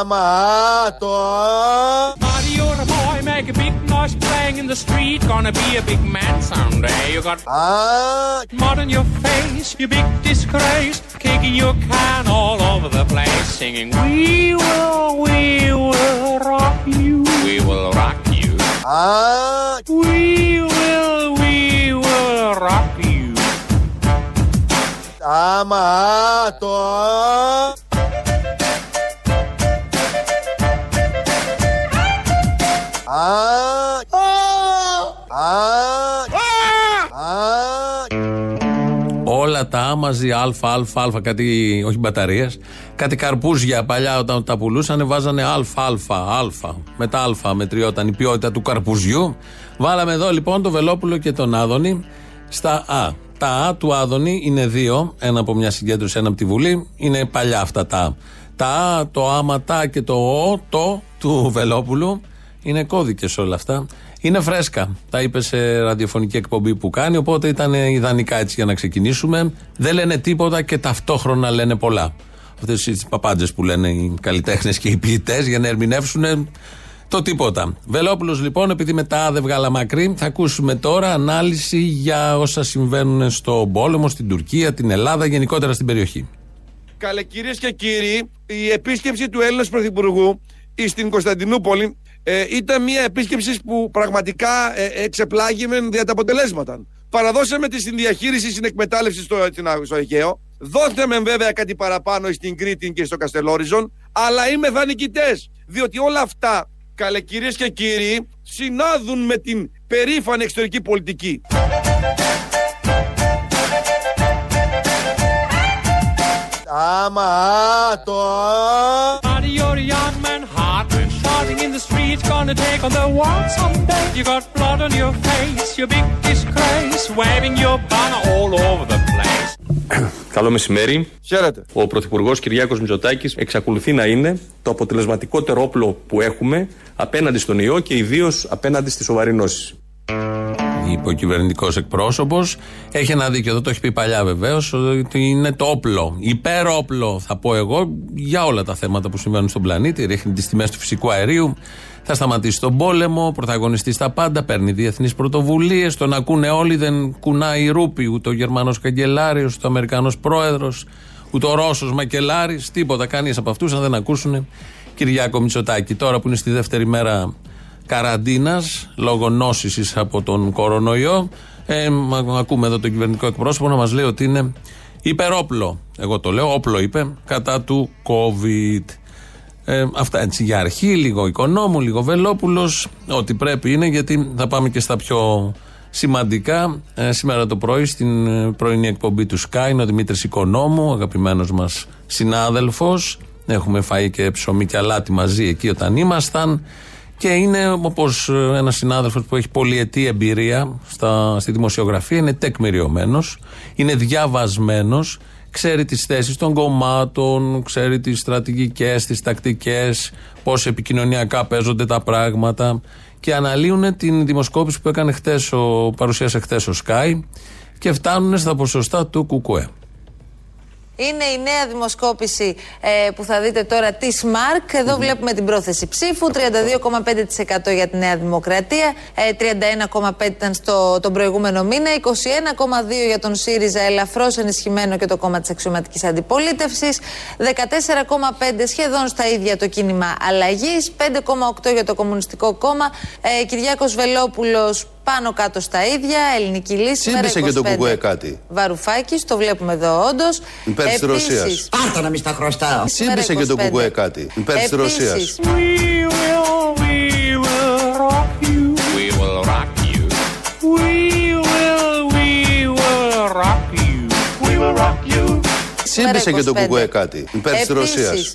Yamato. Marty, you're a boy, make a big noise playing in the street. Gonna be a big man someday. You got ah. mud on your face, you big disgrace. Kicking your can all over the place, singing, We will, we will rock you. We will rock you. Ah. We will, we will rock you. Ah, Amato. Όλα τα Α μαζί, Α, Α, Α, κάτι, όχι μπαταρίες, κάτι καρπούζια παλιά όταν τα πουλούσαν, βάζανε Α, Α, Α. Μετά Α μετριόταν η ποιότητα του καρπουζιού. Βάλαμε εδώ λοιπόν το Βελόπουλο και τον Άδωνη στα Α. Τα Α του Άδωνη είναι δύο, ένα από μια συγκέντρωση, ένα από τη Βουλή. Είναι παλιά αυτά τα Α. Τα Α, το άματα και το Ο, το του Βελόπουλου είναι κώδικες όλα αυτά. Είναι φρέσκα. Τα είπε σε ραδιοφωνική εκπομπή που κάνει, οπότε ήταν ιδανικά έτσι για να ξεκινήσουμε. Δεν λένε τίποτα και ταυτόχρονα λένε πολλά. Αυτές τι παπάντζες που λένε οι καλλιτέχνες και οι ποιητές για να ερμηνεύσουν το τίποτα. Βελόπουλος λοιπόν, επειδή μετά δεν βγάλα μακρύ, θα ακούσουμε τώρα ανάλυση για όσα συμβαίνουν στον πόλεμο, στην Τουρκία, την Ελλάδα, γενικότερα στην περιοχή. Καλέ κυρίες και κύριοι, η επίσκεψη του Έλληνας Πρωθυπουργού στην Κωνσταντινούπολη ε, ήταν μια επίσκεψη που πραγματικά ε, εξεπλάγημεν δια τα αποτελέσματα. Παραδώσαμε τη συνδιαχείριση στην εκμετάλλευση στο, στην- στο Αιγαίο. Δώθαμε βέβαια κάτι παραπάνω στην Κρήτη και στο Καστελόριζον, αλλά είμαι δανεικητές, διότι όλα αυτά, καλέ κυρίες και κύριοι, συνάδουν με την περήφανη εξωτερική πολιτική. άμα το. Shouting in the streets. Gonna take on the world someday. You got blood on your face, your big disgrace. Waving your banner all over the place. Καλό μεσημέρι. Χαίρετε. Ο Πρωθυπουργός Κυριάκος Μητσοτάκης εξακολουθεί να είναι το αποτελεσματικότερο όπλο που έχουμε απέναντι στον ιό και ιδίως απέναντι στη σοβαρή νόση. Είπε ο κυβερνητικό εκπρόσωπος. Έχει ένα δίκιο, εδώ το έχει πει παλιά βεβαίως, ότι είναι το όπλο. Υπερόπλο, θα πω εγώ, για όλα τα θέματα που συμβαίνουν στον πλανήτη. Ρίχνει τις τιμές του φυσικού αερίου, θα σταματήσει τον πόλεμο, πρωταγωνιστή στα πάντα, παίρνει διεθνείς πρωτοβουλίες. Τον ακούνε όλοι, δεν κουνάει η ρούπη, ούτε ο Γερμανός καγκελάριος, ούτε ο Αμερικανός πρόεδρος, ούτε ο Ρώσος μακελάρης, τίποτα. Κανείς από αυτούς, αν δεν ακούσουν Κυριάκο Μητσοτάκη. Τώρα που είναι στη δεύτερη μέρα καραντίνας λόγω νόσησης από τον κορονοϊό. Ε, μα- ακούμε εδώ τον κυβερνητικό εκπρόσωπο να μας λέει ότι είναι υπερόπλο. Εγώ το λέω, όπλο είπε, κατά του COVID. Ε, αυτά έτσι για αρχή, λίγο οικονόμου, λίγο Βελόπουλος. Ό,τι πρέπει είναι, γιατί θα πάμε και στα πιο σημαντικά. Ε, σήμερα το πρωί, στην ε, πρωινή εκπομπή του Sky, είναι ο Δημήτρης Οικονόμου, αγαπημένος μας συνάδελφος. Έχουμε φάει και ψωμί και αλάτι μαζί εκεί όταν ήμασταν. Και είναι όπως ένας συνάδελφος που έχει πολυετή εμπειρία στα, στη δημοσιογραφία, είναι τεκμηριωμένος, είναι διαβασμένος, ξέρει τις θέσεις των κομμάτων, ξέρει τις στρατηγικές, τις τακτικές, πώς επικοινωνιακά παίζονται τα πράγματα. Και αναλύουν την δημοσκόπηση που έκανε χτες ο, παρουσίασε χθε ο Sky και φτάνουν στα ποσοστά του Κουκουέ. Είναι η νέα δημοσκόπηση ε, που θα δείτε τώρα τη ΣΜΑΡΚ. Εδώ βλέπουμε την πρόθεση ψήφου. 32,5% για τη Νέα Δημοκρατία. Ε, 31,5% ήταν στο, τον προηγούμενο μήνα. 21,2% για τον ΣΥΡΙΖΑ, ελαφρώς ενισχυμένο και το κόμμα της αξιωματικής αντιπολίτευσης. 14,5% σχεδόν στα ίδια το κίνημα αλλαγής. 5,8% για το Κομμουνιστικό Κόμμα. Ε, Κυριάκος Βελόπουλος πάνω κάτω στα ίδια. Ελληνική λύση. Σύμπησε μέρα και το 25. κουκουέ κάτι. Βαρουφάκη, το βλέπουμε εδώ όντως. Υπέρ της Ρωσίας. Πάρτα να μη στα χρωστάω. Σύμπησε και το 25. κουκουέ κάτι. Υπέρ της Ρωσίας. We will, we will rock you. We will rock you. We will, we will rock you. We will rock you. Σύμπησε και το 25. κουκουέ κάτι. Υπέρ της Ρωσίας.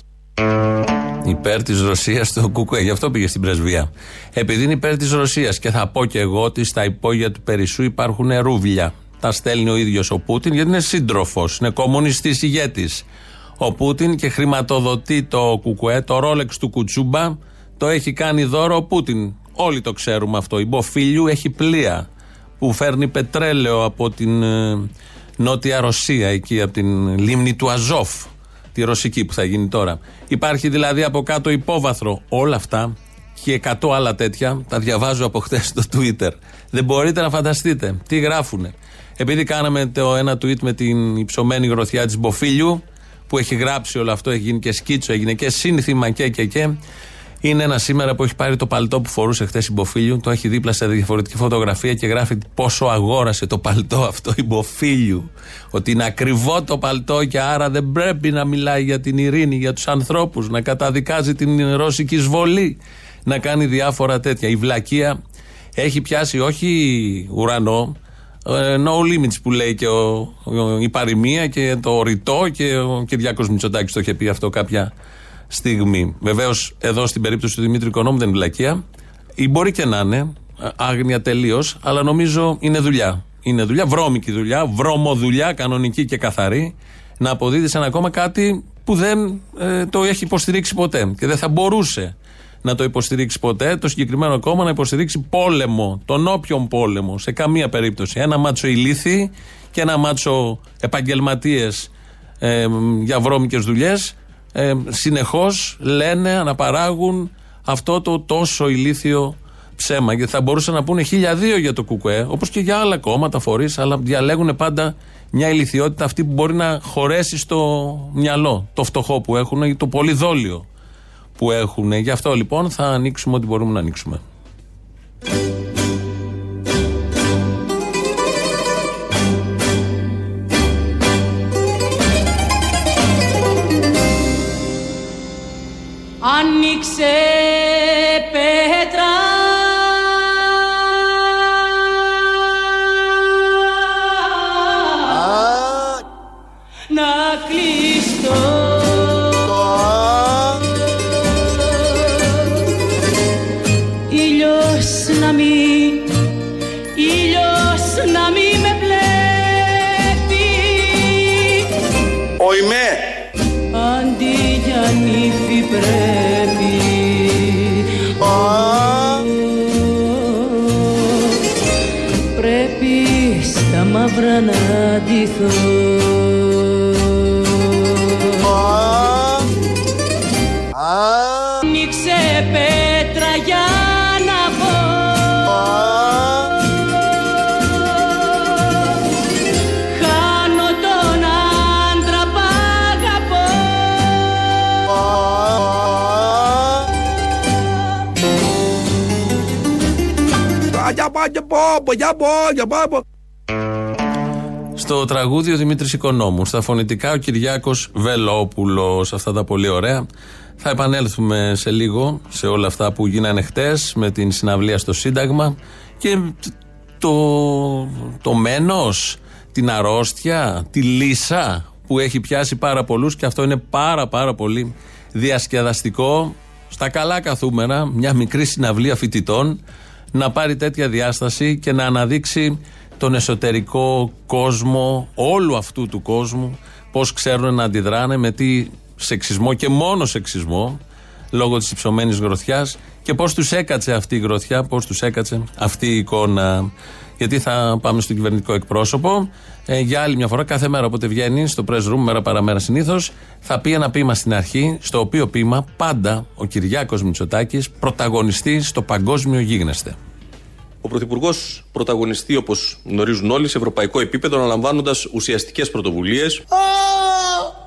Υπέρ της Ρωσίας το Κουκουέ. Γι' αυτό πήγε στην πρεσβεία. Επειδή είναι υπέρ της Ρωσίας και θα πω και εγώ ότι στα υπόγεια του Περισσού υπάρχουν ρούβλια. Τα στέλνει ο ίδιος ο Πούτιν γιατί είναι σύντροφος, είναι κομμουνιστής ηγέτης. Ο Πούτιν και χρηματοδοτεί το Κουκουέ, το ρόλεξ του Κουτσούμπα, το έχει κάνει δώρο ο Πούτιν. Όλοι το ξέρουμε αυτό. Η Μποφίλιου έχει πλοία που φέρνει πετρέλαιο από την ε, Νότια Ρωσία, εκεί από την λίμνη του Αζόφ. Τη ρωσική που θα γίνει τώρα. Υπάρχει δηλαδή από κάτω υπόβαθρο. Όλα αυτά και 100 άλλα τέτοια τα διαβάζω από χτες στο Twitter. Δεν μπορείτε να φανταστείτε τι γράφουνε. Επειδή κάναμε το ένα tweet με την υψωμένη γροθιά της Μποφίλιου, που έχει γράψει όλο αυτό, έχει γίνει και σκίτσο, έγινε και σύνθημα και και και. Είναι ένα σήμερα που έχει πάρει το παλτό που φορούσε χθες η Μποφίλιου, το έχει δίπλα σε διαφορετική φωτογραφία και γράφει πόσο αγόρασε το παλτό αυτό η Μποφίλιου. Ότι είναι ακριβό το παλτό και άρα δεν πρέπει να μιλάει για την ειρήνη, για τους ανθρώπους, να καταδικάζει την ρώσικη εισβολή, να κάνει διάφορα τέτοια. Η βλακεία έχει πιάσει όχι ουρανό, ε, no limits που λέει και ο, ο, η παροιμία και το ρητό και ο Κυριάκος Μητσοτάκης το είχε πει αυτό κάποια στιγμή. Βεβαίως, εδώ στην περίπτωση του Δημήτρη Οικονόμου δεν είναι βλακεία. Ή μπορεί και να είναι, άγνοια τελείως, αλλά νομίζω είναι δουλειά. Είναι δουλειά, βρώμικη δουλειά, βρώμοδουλειά, κανονική και καθαρή, να αποδίδεις ένα ακόμα κάτι που δεν ε, το έχει υποστηρίξει ποτέ και δεν θα μπορούσε να το υποστηρίξει ποτέ, το συγκεκριμένο κόμμα να υποστηρίξει πόλεμο, τον όποιον πόλεμο, σε καμία περίπτωση. Ένα μάτσο ηλίθι και ένα μάτσο επαγγελματίες ε, για βρώμικες δουλειές ε, συνεχώς λένε, αναπαράγουν αυτό το τόσο ηλίθιο ψέμα. Γιατί θα μπορούσαν να πούνε χίλια δύο για το ΚΚΕ, όπως και για άλλα κόμματα, φορείς, αλλά διαλέγουν πάντα μια ηλικιότητα αυτή που μπορεί να χωρέσει στο μυαλό, το φτωχό που έχουν ή το πολύ δόλιο που έχουν. Γι' αυτό λοιπόν θα ανοίξουμε ό,τι μπορούμε να ανοίξουμε. Άνοιξε πρέπει. Α, Πρέπει στα μαύρα να ντυθώ πάω, για πάω, για πάω, για πάω. Στο τραγούδι ο Δημήτρης Οικονόμου. Στα φωνητικά ο Κυριάκος Βελόπουλος. Αυτά τα πολύ ωραία. Θα επανέλθουμε σε λίγο σε όλα αυτά που γίνανε χτες με την συναυλία στο Σύνταγμα και το, το μένος, την αρρώστια, τη λύσα που έχει πιάσει πάρα πολλούς και αυτό είναι πάρα πάρα πολύ διασκεδαστικό στα καλά καθούμενα μια μικρή συναυλία φοιτητών να πάρει τέτοια διάσταση και να αναδείξει τον εσωτερικό κόσμο όλου αυτού του κόσμου πώς ξέρουν να αντιδράνε με τι σεξισμό και μόνο σεξισμό λόγω της υψωμένης γροθιάς και πώς τους έκατσε αυτή η γροθιά, πώς τους έκατσε αυτή η εικόνα. Γιατί θα πάμε στο κυβερνητικό εκπρόσωπο. Ε, για άλλη μια φορά, κάθε μέρα όποτε βγαίνει στο press room, μέρα παραμέρα συνήθως, θα πει ένα ποίημα στην αρχή, στο οποίο ποίημα πάντα ο Κυριάκος Μητσοτάκης πρωταγωνιστεί στο παγκόσμιο γίγνεσθε. Ο Πρωθυπουργός πρωταγωνιστεί, όπως γνωρίζουν όλοι, σε ευρωπαϊκό επίπεδο, αναλαμβάνοντας ουσιαστικές πρωτοβουλίες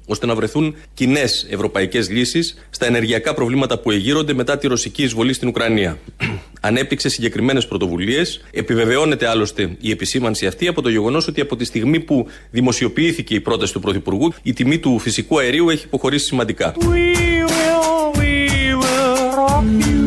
ώστε να βρεθούν κοινές ευρωπαϊκές λύσεις στα ενεργειακά προβλήματα που εγείρονται μετά τη ρωσική εισβολή στην Ουκρανία. Ανέπτυξε συγκεκριμένες πρωτοβουλίες. Επιβεβαιώνεται άλλωστε η επισήμανση αυτή από το γεγονός ότι από τη στιγμή που δημοσιοποιήθηκε η πρόταση του Πρωθυπουργού, η τιμή του φυσικού αερίου έχει υποχωρήσει σημαντικά. We will, we will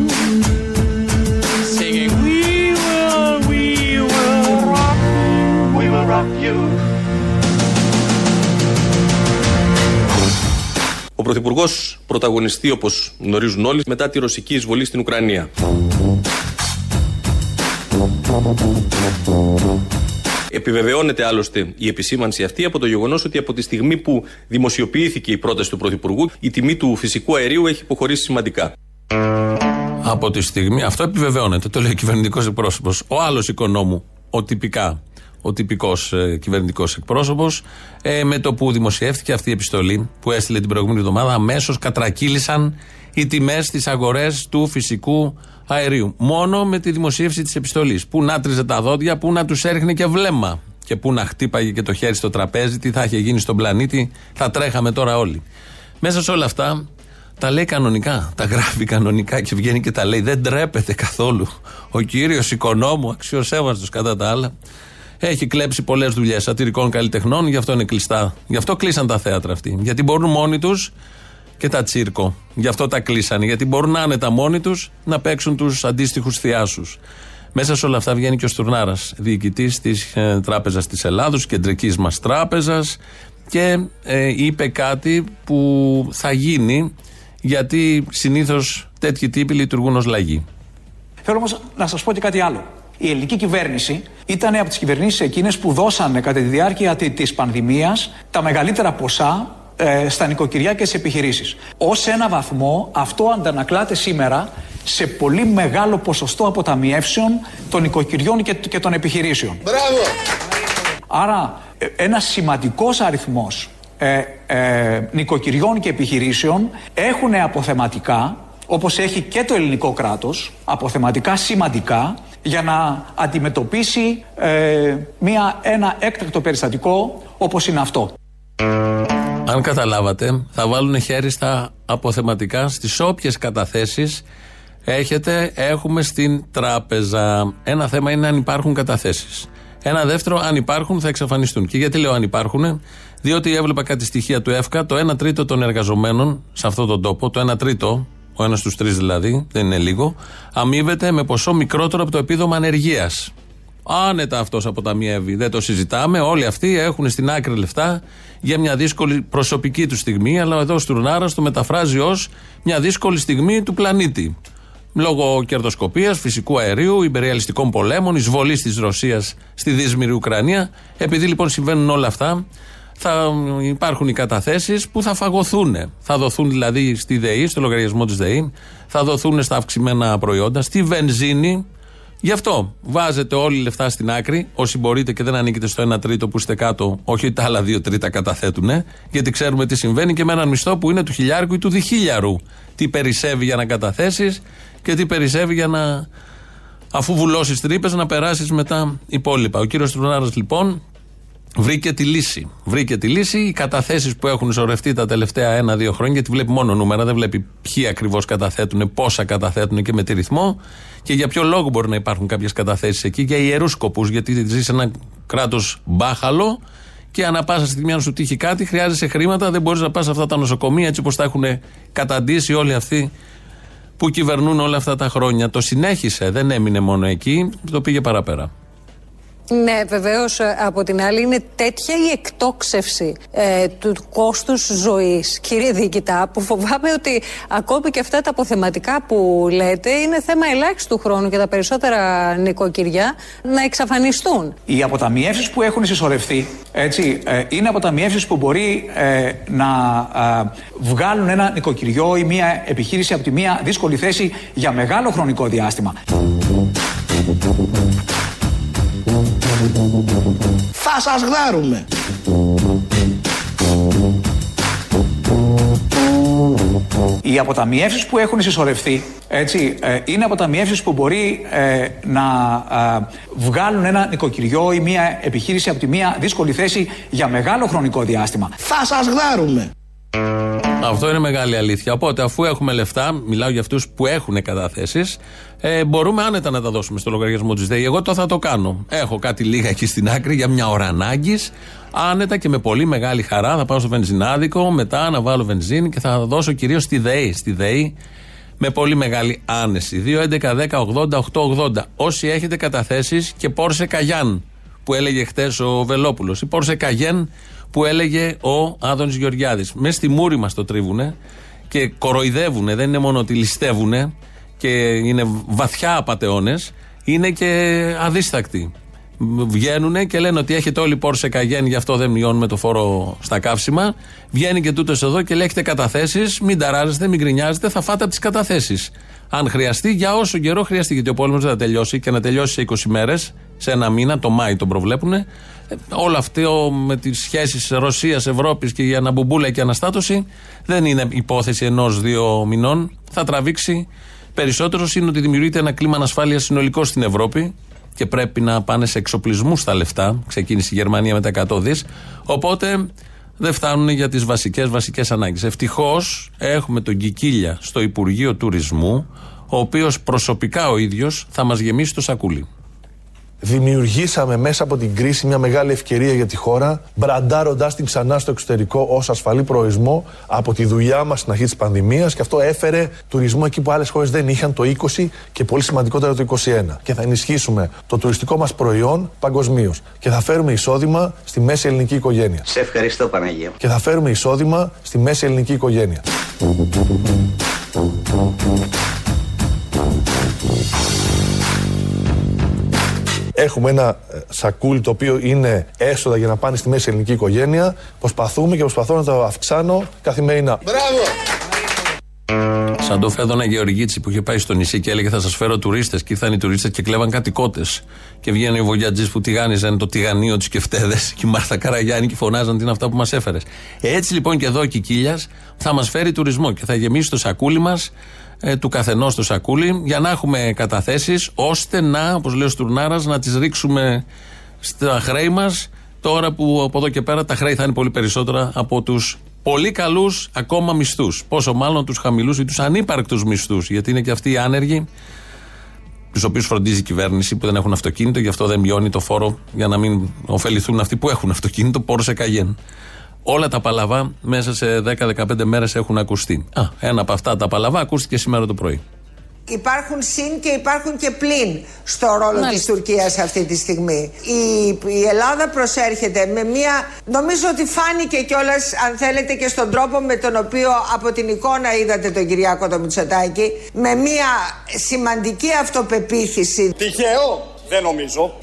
Ο Πρωθυπουργός πρωταγωνιστεί, όπως γνωρίζουν όλοι, μετά τη ρωσική εισβολή στην Ουκρανία. Επιβεβαιώνεται άλλωστε η επισήμανση αυτή από το γεγονός ότι από τη στιγμή που δημοσιοποιήθηκε η πρόταση του Πρωθυπουργού, η τιμή του φυσικού αερίου έχει υποχωρήσει σημαντικά. Από τη στιγμή, αυτό επιβεβαιώνεται, το λέει ο κυβερνητικός εκπρόσωπος. Ο άλλος οικονόμου, ο τυπικά, ο τυπικός ε, κυβερνητικός εκπρόσωπος. Ε, με το που δημοσιεύτηκε αυτή η επιστολή που έστειλε την προηγούμενη εβδομάδα, αμέσως κατρακύλησαν οι τιμές στις αγορές του φυσικού αερίου. Μόνο με τη δημοσίευση της επιστολής. Πού να τριζε τα δόντια, πού να τους έριχνε και βλέμμα. Και πού να χτύπαγε και το χέρι στο τραπέζι, τι θα είχε γίνει στον πλανήτη, θα τρέχαμε τώρα όλοι. Μέσα σε όλα αυτά τα λέει κανονικά, τα γράφει κανονικά και βγαίνει και τα λέει. Δεν τρέπεται καθόλου. Ο κύριος οικονόμου, αξιοσέβαστος κατά τα άλλα, έχει κλέψει πολλές δουλειές σατυρικών καλλιτεχνών, γι' αυτό είναι κλειστά. Γι' αυτό κλείσαν τα θέατρα αυτοί. Γιατί μπορούν μόνοι τους και τα τσίρκο. Γι' αυτό τα κλείσανε. Γιατί μπορούν άνετα μόνοι τους να παίξουν τους αντίστοιχους θειάσους. Μέσα σε όλα αυτά βγαίνει και ο Στουρνάρας, διοικητής της ε, Τράπεζας της Ελλάδος, κεντρικής μας τράπεζας, και ε, είπε κάτι που θα γίνει γιατί συνήθως τέτοιοι τύποι λειτουργούν ως λαγοί. Θέλω όμως να σας πω και κάτι άλλο. Η ελληνική κυβέρνηση ήταν από τις κυβερνήσεις εκείνες που δώσανε κατά τη διάρκεια τη πανδημίας τα μεγαλύτερα ποσά ε, στα νοικοκυριά και στι επιχειρήσεις. Ω ένα βαθμό αυτό αντανακλάται σήμερα σε πολύ μεγάλο ποσοστό αποταμιεύσεων των νοικοκυριών και, και των επιχειρήσεων. Μπράβο! Άρα ε, ένας σημαντικός αριθμός ε, ε, νοικοκυριών και επιχειρήσεων έχουν αποθεματικά όπως έχει και το ελληνικό κράτος αποθεματικά σημαντικά για να αντιμετωπίσει ε, μια, ένα έκτακτο περιστατικό όπως είναι αυτό. Αν καταλάβατε, θα βάλουν χέρι στα αποθεματικά στις όποιες καταθέσεις έχετε, έχουμε στην τράπεζα. Ένα θέμα είναι αν υπάρχουν καταθέσεις. Ένα δεύτερο, αν υπάρχουν, θα εξαφανιστούν. Και γιατί λέω αν υπάρχουν, διότι έβλεπα κάτι στοιχεία του ΕΦΚΑ, το 1 τρίτο των εργαζομένων σε αυτόν τον τόπο, το 1 τρίτο, ο ένας στους τρεις δηλαδή, δεν είναι λίγο, αμείβεται με ποσό μικρότερο από το επίδομα ανεργίας. Άνετα αυτός αποταμιεύει. Δεν το συζητάμε. Όλοι αυτοί έχουν στην άκρη λεφτά για μια δύσκολη προσωπική του στιγμή, αλλά εδώ ο Στουρνάρα το μεταφράζει ως μια δύσκολη στιγμή του πλανήτη. Λόγω κερδοσκοπίας, φυσικού αερίου, υπεριαλιστικών πολέμων, εισβολής της Ρωσίας στη δύσμηρη Ουκρανία. Επειδή λοιπόν συμβαίνουν όλα αυτά, θα υπάρχουν οι καταθέσεις που θα φαγωθούν. Θα δοθούν δηλαδή στη ΔΕΗ, στο λογαριασμό της ΔΕΗ, θα δοθούν στα αυξημένα προϊόντα, στη βενζίνη. Γι' αυτό βάζετε όλοι λεφτά στην άκρη, όσοι μπορείτε και δεν ανήκετε στο 1 τρίτο που είστε κάτω, όχι τα άλλα 2 τρίτα καταθέτουν, γιατί ξέρουμε τι συμβαίνει και με έναν μισθό που είναι του χιλιάρικου ή του διχίλιαρου. Τι περισσεύει για να καταθέσεις και τι περισσεύει για να, αφού βουλώσεις τρύπες, να περάσεις με τα υπόλοιπα. Ο κύριος Τρουνάρα λοιπόν βρήκε τη λύση. Βρήκε τη λύση. Οι καταθέσεις που έχουν σωρευτεί τα τελευταία ένα-δύο χρόνια, γιατί βλέπει μόνο νούμερα, δεν βλέπει ποιοι ακριβώς καταθέτουν, πόσα καταθέτουν και με τι ρυθμό και για ποιο λόγο μπορεί να υπάρχουν κάποιες καταθέσεις εκεί. Για ιερούς σκοπούς, γιατί ζει σε ένα κράτος μπάχαλο και ανά πάσα στιγμή, αν σου τύχει κάτι, χρειάζεσαι χρήματα, δεν μπορείς να πας σε αυτά τα νοσοκομεία έτσι όπως τα έχουν καταντήσει όλοι αυτοί που κυβερνούν όλα αυτά τα χρόνια. Το συνέχισε, δεν έμεινε μόνο εκεί, το πήγε παραπέρα. Ναι, βεβαίως από την άλλη είναι τέτοια η εκτόξευση ε, του κόστους ζωής, κύριε Διοικητά, που φοβάμαι ότι ακόμη και αυτά τα αποθεματικά που λέτε είναι θέμα ελάχιστου χρόνου και τα περισσότερα νοικοκυριά να εξαφανιστούν. Οι αποταμιεύσεις που έχουν συσσωρευτεί έτσι, ε, είναι αποταμιεύσεις που μπορεί ε, να ε, βγάλουν ένα νοικοκυριό ή μια επιχείρηση από τη μία δύσκολη θέση για μεγάλο χρονικό διάστημα. Θα σας γδάρουμε. Οι αποταμιεύσεις που έχουν συσσωρευτεί έτσι, ε, είναι αποταμιεύσεις που μπορεί ε, να ε, βγάλουν ένα νοικοκυριό ή μια επιχείρηση από τη μία δύσκολη θέση για μεγάλο χρονικό διάστημα. Θα σας γδάρουμε. Αυτό είναι μεγάλη αλήθεια. Οπότε, αφού έχουμε λεφτά, μιλάω για αυτούς που έχουν καταθέσεις, ε, μπορούμε άνετα να τα δώσουμε στο λογαριασμό τη ΔΕΗ. Εγώ το θα το κάνω. Έχω κάτι λίγα εκεί στην άκρη για μια ώρα ανάγκης. Άνετα και με πολύ μεγάλη χαρά θα πάω στο βενζινάδικο, μετά να βάλω βενζίνη και θα δώσω κυρίως στη ΔΕΗ. Στη ΔΕΗ με πολύ μεγάλη άνεση. 2, 11, 10, 80, 8, 80. Όσοι έχετε καταθέσεις και Πόρσε Καγιάν που έλεγε χτες ο Βελόπουλος. Η Πόρσε Καγιάν που έλεγε ο Άδωνης Γεωργιάδης. Μες στη μούρη μας το τρίβουνε και κοροϊδεύουνε. Δεν είναι μόνο ότι ληστεύουνε και είναι βαθιά απαταιώνες, είναι και αδίστακτοι. Βγαίνουν και λένε ότι έχετε όλοι πόρσε καγέν, γι' αυτό δεν μειώνουμε το φόρο στα καύσιμα. Βγαίνει και τούτος εδώ και λέει: Έχετε καταθέσεις, μην ταράζεστε, μην γκρινιάζετε, θα φάτε από τις καταθέσεις. Αν χρειαστεί, για όσο καιρό χρειαστεί, γιατί ο πόλεμος δεν θα τελειώσει και να τελειώσει σε 20 μέρες, σε ένα μήνα, το Μάη τον προβλέπουν. Ε, όλο αυτό με τις σχέσεις Ρωσία-Ευρώπη και η αναμπομπούλα και η αναστάτωση δεν είναι υπόθεση ενό-δύο μηνών. Θα τραβήξει περισσότερο. Είναι ότι δημιουργείται ένα κλίμα ανασφάλειας συνολικό στην Ευρώπη και πρέπει να πάνε σε εξοπλισμούς τα λεφτά. Ξεκίνησε η Γερμανία με τα 100 δις. Οπότε δεν φτάνουν για τις βασικές βασικές ανάγκες. Ευτυχώς έχουμε τον Κικίλια στο Υπουργείο Τουρισμού, ο οποίος προσωπικά ο ίδιος θα μας γεμίσει το σακούλι. Δημιουργήσαμε μέσα από την κρίση μια μεγάλη ευκαιρία για τη χώρα, μπραντάροντάς την ξανά στο εξωτερικό ως ασφαλή προορισμό από τη δουλειά μας στην αρχή της πανδημίας και αυτό έφερε τουρισμό εκεί που άλλες χώρες δεν είχαν το 20 και πολύ σημαντικότερα το 21. Και θα ενισχύσουμε το τουριστικό μας προϊόν παγκοσμίως. Και θα φέρουμε εισόδημα στη μέση ελληνική οικογένεια. Σε ευχαριστώ, Παναγία. Και θα φέρουμε εισόδημα στη μέση ελληνική οικογένεια. Έχουμε ένα ε, σακούλι το οποίο είναι έσοδα για να πάνε στη μέση ελληνική οικογένεια. Προσπαθούμε και προσπαθώ να το αυξάνω καθημερινά. Μπράβο! Σαν το Φέδωνα Γεωργίτσι που είχε πάει στο νησί και έλεγε Θα σας φέρω τουρίστες. Και ήρθαν οι τουρίστες και κλέβαν κατοικότες. Και βγαίνουν οι βολιατζεί που τηγάνιζαν το τηγανίο του και φταίδες. Και η Μάρθα Καραγιάννη και φωνάζαν τι είναι αυτά που μας έφερες. Έτσι λοιπόν και εδώ ο Κικίλιας θα μας φέρει τουρισμό και θα γεμίσει το σακούλι μας ε, του καθενός το σακούλι για να έχουμε καταθέσεις ώστε να, όπως λέει ο Στουρνάρας, να τις ρίξουμε στα χρέη μας τώρα που από εδώ και πέρα τα χρέη θα είναι πολύ περισσότερα από τους πολύ καλούς ακόμα μισθούς. Πόσο μάλλον τους χαμηλούς ή τους ανύπαρκτους μισθούς, γιατί είναι και αυτοί οι άνεργοι, τους οποίους φροντίζει η κυβέρνηση που δεν έχουν αυτοκίνητο, γι' αυτό δεν μειώνει το φόρο για να μην ωφεληθούν αυτοί που έχουν αυτοκίνητο, πόρος σε καγέν. Όλα τα παλαβά μέσα σε 10-15 μέρες έχουν ακουστεί. Α, ένα από αυτά τα παλαβά ακούστηκε σήμερα το πρωί. Υπάρχουν συν και υπάρχουν και πλην στο ρόλο Μάλιστα. της Τουρκίας αυτή τη στιγμή. Η, η Ελλάδα προσέρχεται με μια... Νομίζω ότι φάνηκε κιόλας, αν θέλετε, και στον τρόπο με τον οποίο από την εικόνα είδατε τον Κυριάκο το Μητσοτάκη, με μια σημαντική αυτοπεποίθηση. Τυχαίο, δεν νομίζω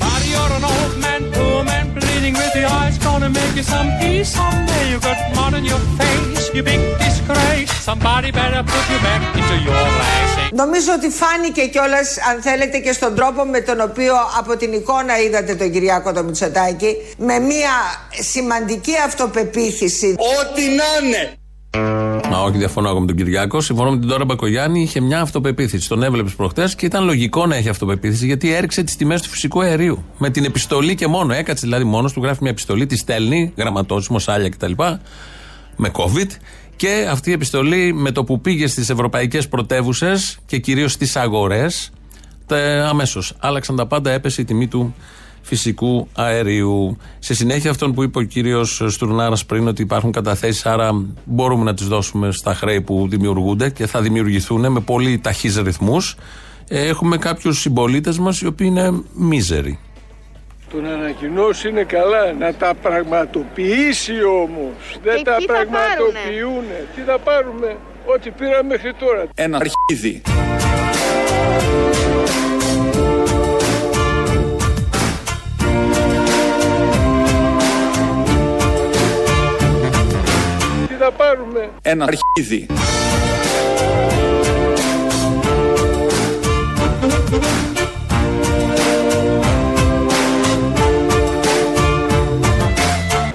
νομίζω ότι φάνηκε κιόλας αν θέλετε και στον τρόπο με τον οποίο από την εικόνα είδατε το κυρίακο τομιτσατάκη με μια σημαντική αυτοπεποίθηση. Ότι να είναι. Μα όχι, διαφωνώ εγώ με τον Κυριάκο. Συμφωνώ με την Τώρα Μπακογιάννη. Είχε μια αυτοπεποίθηση. Τον έβλεπες προχτές και ήταν λογικό να έχει αυτοπεποίθηση γιατί έριξε τις τιμές του φυσικού αερίου. Με την επιστολή και μόνο. Έκατσε δηλαδή μόνος του, γράφει μια επιστολή, τη στέλνει, γραμματόσημος, σάλια κτλ. Με COVID. Και αυτή η επιστολή με το που πήγε στις ευρωπαϊκές πρωτεύουσες και κυρίως στις αγορές, αμέσως άλλαξαν τα πάντα, έπεσε η τιμή του φυσικού αερίου. Σε συνέχεια αυτόν που είπε ο κύριος Στουρνάρας πριν ότι υπάρχουν καταθέσεις, άρα μπορούμε να τις δώσουμε στα χρέη που δημιουργούνται και θα δημιουργηθούν με πολύ ταχύς ρυθμούς. Έχουμε κάποιους συμπολίτες μας οι οποίοι είναι μίζεροι. Το να ανακοινώσει είναι καλά, να τα πραγματοποιήσει όμως. Δεν τα τι θα πραγματοποιούν. Τι θα πάρουμε, ό,τι πήραμε μέχρι τώρα. Ένα αρχίδι. Τι θα πάρουμε. Ένα αρχίδι.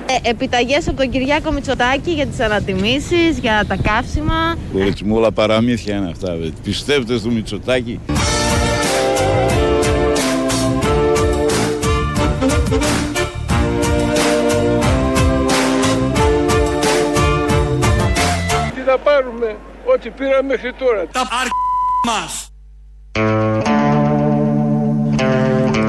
Ε, επιταγές από τον Κυριάκο Μητσοτάκη για τις ανατιμήσεις, για τα καύσιμα. Έτσι μου όλα παραμύθια είναι αυτά. Βε. Πιστεύετε στο Μητσοτάκι. Ό,τι πήραμε μέχρι τώρα. Τα αρχ... μας.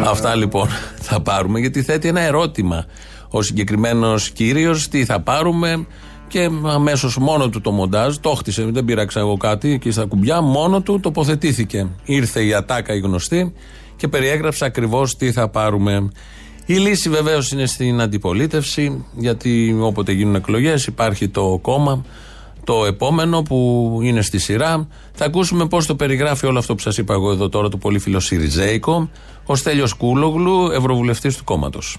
Αυτά λοιπόν θα πάρουμε γιατί θέτει ένα ερώτημα. Ο συγκεκριμένος κύριος τι θα πάρουμε και αμέσως μόνο του το μοντάζ, το χτίσε, δεν πήραξα εγώ κάτι εκεί στα κουμπιά, μόνο του τοποθετήθηκε. Ήρθε η ατάκα η γνωστή και περιέγραψε ακριβώς τι θα πάρουμε. Η λύση βεβαίως είναι στην αντιπολίτευση, γιατί όποτε γίνουν εκλογές υπάρχει το κόμμα το επόμενο που είναι στη σειρά. Θα ακούσουμε πώς το περιγράφει όλο αυτό που σας είπα εγώ εδώ τώρα, το πολύ φιλοσυριζέικο, ο Στέλιος Κούλογλου, ευρωβουλευτής του κόμματος.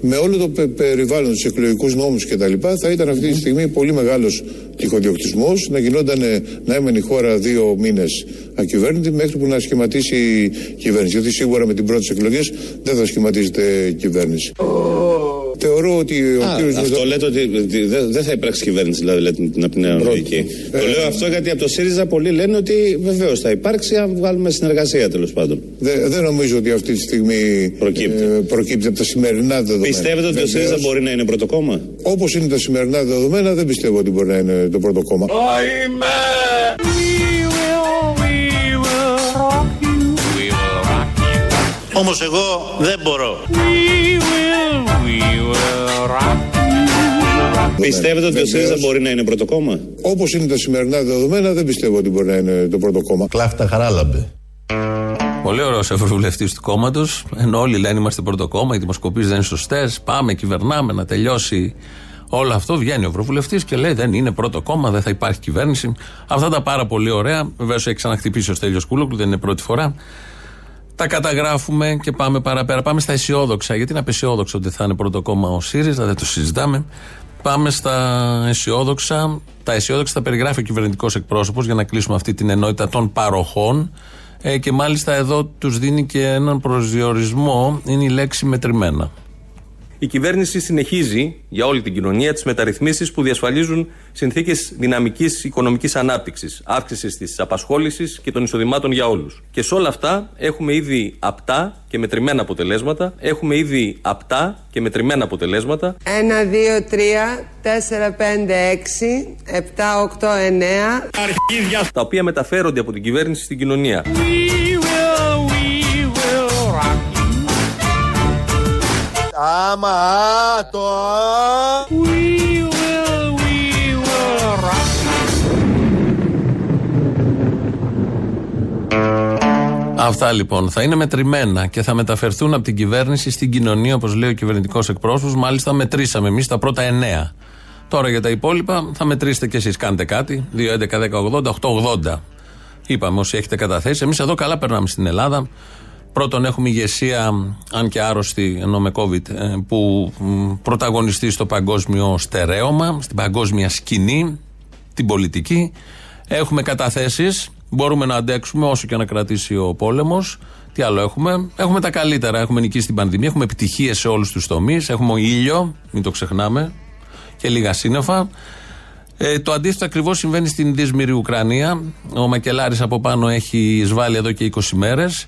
Με όλο το πε- περιβάλλον, τους εκλογικούς νόμους κτλ., θα ήταν αυτή τη στιγμή πολύ μεγάλος τυχοδιοκτισμός να γινόταν ε, να έμενε η χώρα δύο μήνες ακυβέρνητη μέχρι που να σχηματίσει η κυβέρνηση. Γιατί σίγουρα με την πρώτη εκλογέ δεν θα σχηματίζεται κυβέρνηση. Θεωρώ ότι ο Α, κύριος αυτό Μητσο- λέτε ότι ότι δεν δεν θα υπάρξει κυβέρνηση, δηλαδή, λέτε την από την νέα λογική. Ε, το λέω αυτό γιατί από το ΣΥΡΙΖΑ πολλοί λένε ότι βεβαίως θα υπάρξει αν βγάλουμε συνεργασία τέλος πάντων. Δε- δεν νομίζω ότι αυτή τη στιγμή προκύπτει, προκύπτει από τα σημερινά δεδομένα. Πιστεύετε ότι το Βεβαίως, ΣΥΡΙΖΑ μπορεί να είναι πρώτο κόμμα. Όπως είναι τα σημερινά δεδομένα, δεν πιστεύω ότι μπορεί να είναι το πρώτο κόμμα. Όμως εγώ δεν μπορώ. Πιστεύετε ότι το Βεβαίως. ΣΥΡΙΖΑ μπορεί να είναι πρώτο κόμμα. Όπως είναι τα σημερινά δεδομένα, δεν πιστεύω ότι μπορεί να είναι το πρώτο κόμμα. Κλάφτα χαράλαμπε. Πολύ ωραίος ευρωβουλευτής του κόμματος. Ενώ όλοι λένε είμαστε πρώτο κόμμα, οι δημοσκοπήσεις δεν είναι σωστές. Πάμε, κυβερνάμε, να τελειώσει όλο αυτό. Βγαίνει ο ευρωβουλευτής και λέει δεν είναι πρώτο κόμμα, δεν θα υπάρχει κυβέρνηση. Αυτά τα πάρα πολύ ωραία. Βεβαίως έχει ξαναχτυπήσει ο Στέλιος Κούλογλου, δεν είναι πρώτη φορά. Τα καταγράφουμε και πάμε παραπέρα. Πάμε στα αισιόδοξα. Γιατί είναι απεσιόδοξο ότι θα είναι πρώτο κόμμα ο ΣΥΡΙΖΑ, δεν το συζητάμε. Πάμε στα αισιόδοξα. Τα αισιόδοξα τα περιγράφει ο κυβερνητικός εκπρόσωπος για να κλείσουμε αυτή την ενότητα των παροχών. Ε, και μάλιστα εδώ τους δίνει και έναν προσδιορισμό. Είναι η λέξη μετρημένα. Η κυβέρνηση συνεχίζει για όλη την κοινωνία τις μεταρρυθμίσεις που διασφαλίζουν συνθήκες δυναμικής οικονομικής ανάπτυξης, αύξησης της απασχόλησης και των εισοδημάτων για όλους. Και σε όλα αυτά έχουμε ήδη απτά και μετρημένα αποτελέσματα. Έχουμε ήδη απτά και μετρημένα αποτελέσματα. 1, 2, 3, 4, 5, 6, 7, 8, 9. Τα οποία μεταφέρονται από την κυβέρνηση στην κοινωνία. Άμα το Αυτά λοιπόν θα είναι μετρημένα και θα μεταφερθούν από την κυβέρνηση στην κοινωνία, όπως λέει ο κυβερνητικός εκπρόσωπος. Μάλιστα, μετρήσαμε εμείς τα πρώτα εννέα. Τώρα για τα υπόλοιπα θα μετρήσετε κι εσείς. Κάντε κάτι. 2, 11, 10, 80, 8, 80. Είπαμε όσοι έχετε καταθέσει. Εμείς εδώ καλά περνάμε στην Ελλάδα. Πρώτον, έχουμε ηγεσία, αν και άρρωστη, ενώ με COVID, ε, που μ, πρωταγωνιστεί στο παγκόσμιο στερέωμα, στην παγκόσμια σκηνή, την πολιτική. Έχουμε καταθέσεις. Μπορούμε να αντέξουμε όσο και να κρατήσει ο πόλεμος. Τι άλλο έχουμε; Έχουμε τα καλύτερα. Έχουμε νικήσει την πανδημία. Έχουμε επιτυχίες σε όλους τους τομείς. Έχουμε ήλιο, μην το ξεχνάμε. Και λίγα σύννεφα. Ε, το αντίθετο ακριβώς συμβαίνει στην δύσμηρη Ουκρανία. Ο Μακελάρης από πάνω έχει εισβάλει εδώ και 20 μέρες.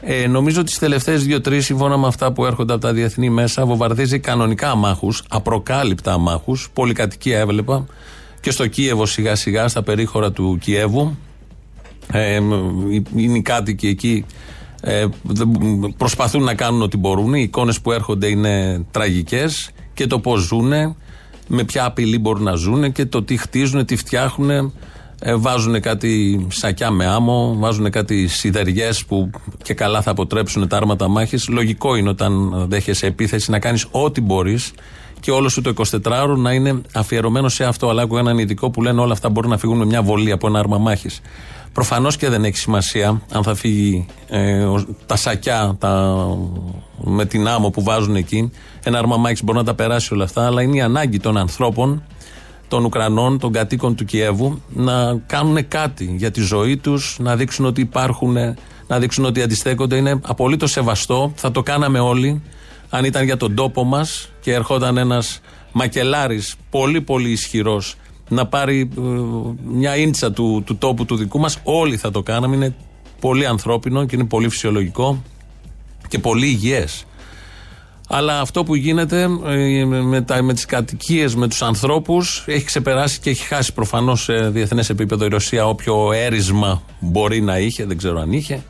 Ε, νομίζω ότι τι τελευταίες δύο-τρεις, σύμφωνα με αυτά που έρχονται από τα διεθνή μέσα, βομβαρδίζει κανονικά αμάχους, απροκάλυπτα αμάχους. Πολυκατοικία έβλεπα και στο Κίεβο σιγά-σιγά, στα περίχωρα του Κιέβου. Ε, οι- οι κάτοικοι εκεί ε, δεν- προσπαθούν να κάνουν ό,τι μπορούν. Οι εικόνες που έρχονται είναι τραγικές και το πώς ζουν, με ποια απειλή μπορούν να ζουν και το τι χτίζουν, τι φτιάχνουν. Ε, βάζουν κάτι σακιά με άμμο, βάζουν κάτι σιδεριές που και καλά θα αποτρέψουν τα άρματα μάχης. Λογικό είναι όταν δέχεσαι επίθεση να κάνεις ό,τι μπορείς και όλο σου το 24ωρο να είναι αφιερωμένο σε αυτό. Αλλά άκουγα έναν ειδικό που λένε όλα αυτά μπορούν να φύγουν με μια βολή από ένα άρμα μάχης. Προφανώς και δεν έχει σημασία αν θα φύγει ε, ο- τα σακιά τα, με την άμμο που βάζουν εκεί. Ένα άρμα μάχης μπορεί να τα περάσει όλα αυτά, αλλά είναι η ανάγκη των ανθρώπων, των Ουκρανών, των κατοίκων του Κιέβου να κάνουν κάτι για τη ζωή τους, να δείξουν ότι υπάρχουν, να δείξουν ότι αντιστέκονται. Είναι απολύτως σεβαστό. Θα το κάναμε όλοι αν ήταν για τον τόπο μας και ερχόταν ένας μακελάρης πολύ πολύ ισχυρός να πάρει ε, μια ίντσα του, του τόπου του δικού μας. Όλοι θα το κάναμε. Είναι πολύ ανθρώπινο και είναι πολύ φυσιολογικό και πολύ υγιές. Αλλά αυτό που γίνεται ε, με, τα, με τις κατοικίες, με τους ανθρώπους έχει ξεπεράσει και έχει χάσει προφανώς σε διεθνές επίπεδο η Ρωσία όποιο έρισμα μπορεί να είχε, δεν ξέρω αν είχε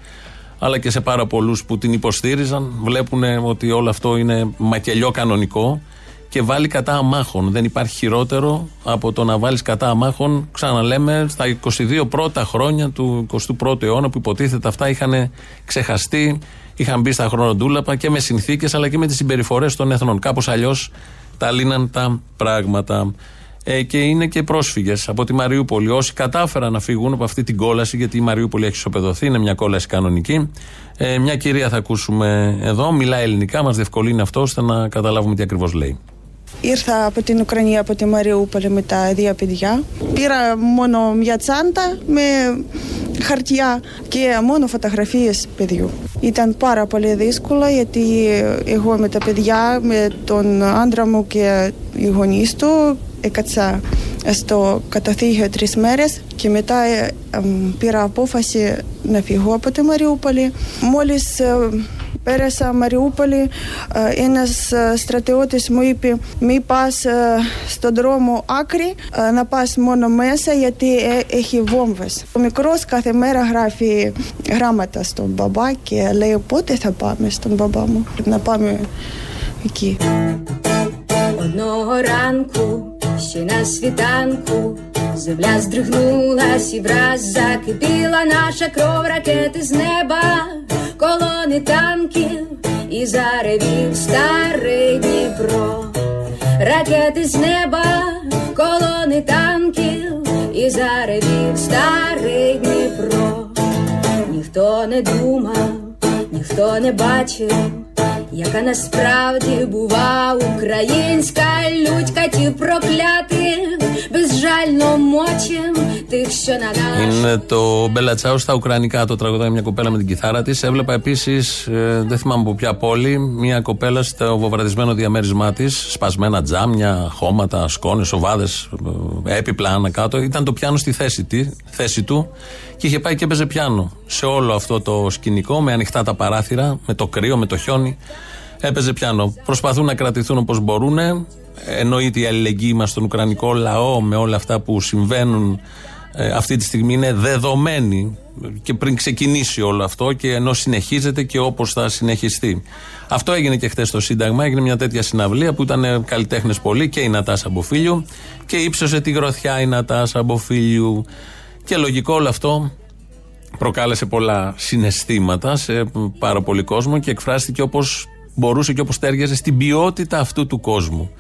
αλλά και σε πάρα πολλούς που την υποστήριζαν βλέπουν ότι όλο αυτό είναι μακελιό κανονικό και βάλει κατά αμάχων. Δεν υπάρχει χειρότερο από το να βάλεις κατά αμάχων, ξαναλέμε, στα 22 πρώτα χρόνια του 21ου αιώνα που υποτίθεται αυτά είχαν ξεχαστεί, είχαν μπει στα χρονοτούλαπα και με συνθήκες αλλά και με τις συμπεριφορές των εθνών. Κάπως αλλιώς τα λύναν τα πράγματα. Ε, και είναι και πρόσφυγες από τη Μαριούπολη. Όσοι κατάφεραν να φύγουν από αυτή την κόλαση, γιατί η Μαριούπολη έχει ισοπεδωθεί, είναι μια κόλαση κανονική. Ε, μια κυρία θα ακούσουμε εδώ, μιλάει ελληνικά, μας διευκολύνει αυτό ώστε να καταλάβουμε τι ακριβώς λέει. Ήρθα από την Ουκρανία, από τη Μαριούπολη με τα δύο παιδιά. Πήρα μόνο μια τσάντα με χαρτιά και μόνο φωτογραφίες παιδιού. Ήταν πάρα πολύ δύσκολο γιατί εγώ με τα παιδιά, με τον άντρα μου και οι γονείς του έκατσα στο καταθήκιο τρεις μέρες και μετά ε, ε, πήρα απόφαση να φύγω από τη Μαριούπολη. Μόλις Peresā, Маріуполі е, І нас е, стратеоти смипі мій пас е, стодрому Акрі, на пас мономеса, яти ехі вомвес. Мікрос каθε мера графії з стон бабаки, леопоти та пам'ять стон бабаму. На пам'ять які. Одного ранку, ще на світанку, земля здригнулась і враз закипіла наша кров ракети з неба, колони танків і заревів старий Дніпро. Ракети з неба, колони танків і заревів старий Дніпро. Ніхто не думав, ніхто не бачив, яка насправді бува українська лють катів проклятих, Είναι το Μπελατσάου στα Ουκρανικά το τραγουδάει μια κοπέλα με την κιθάρα της. Έβλεπα επίσης, ε, δεν θυμάμαι από ποια πόλη, μια κοπέλα στο βοβραδισμένο διαμέρισμά της. Σπασμένα τζάμια, χώματα, σκόνες, οβάδε, ε, έπιπλα ανακάτω. Ήταν το πιάνο στη θέση, τη, θέση του και είχε πάει και έπαιζε πιάνο. Σε όλο αυτό το σκηνικό, με ανοιχτά τα παράθυρα, με το κρύο, με το χιόνι έπαιζε πιάνο. Προσπαθούν να κρατηθούν όπως μπορούν. Εννοείται η αλληλεγγύη μας στον Ουκρανικό λαό με όλα αυτά που συμβαίνουν ε, αυτή τη στιγμή είναι δεδομένη και πριν ξεκινήσει όλο αυτό και ενώ συνεχίζεται και όπως θα συνεχιστεί. Αυτό έγινε και χθες στο Σύνταγμα, έγινε μια τέτοια συναυλία που ήταν καλλιτέχνες πολλοί και η Νατάσα Αμποφίλιου και ύψωσε τη γροθιά η Νατάσα Αμποφίλιου. Και λογικό όλο αυτό προκάλεσε πολλά συναισθήματα σε πάρα πολύ κόσμο και εκφράστηκε όπως μπορούσε και όπως τέριαζε στην ποιότητα αυτού του κόσμου.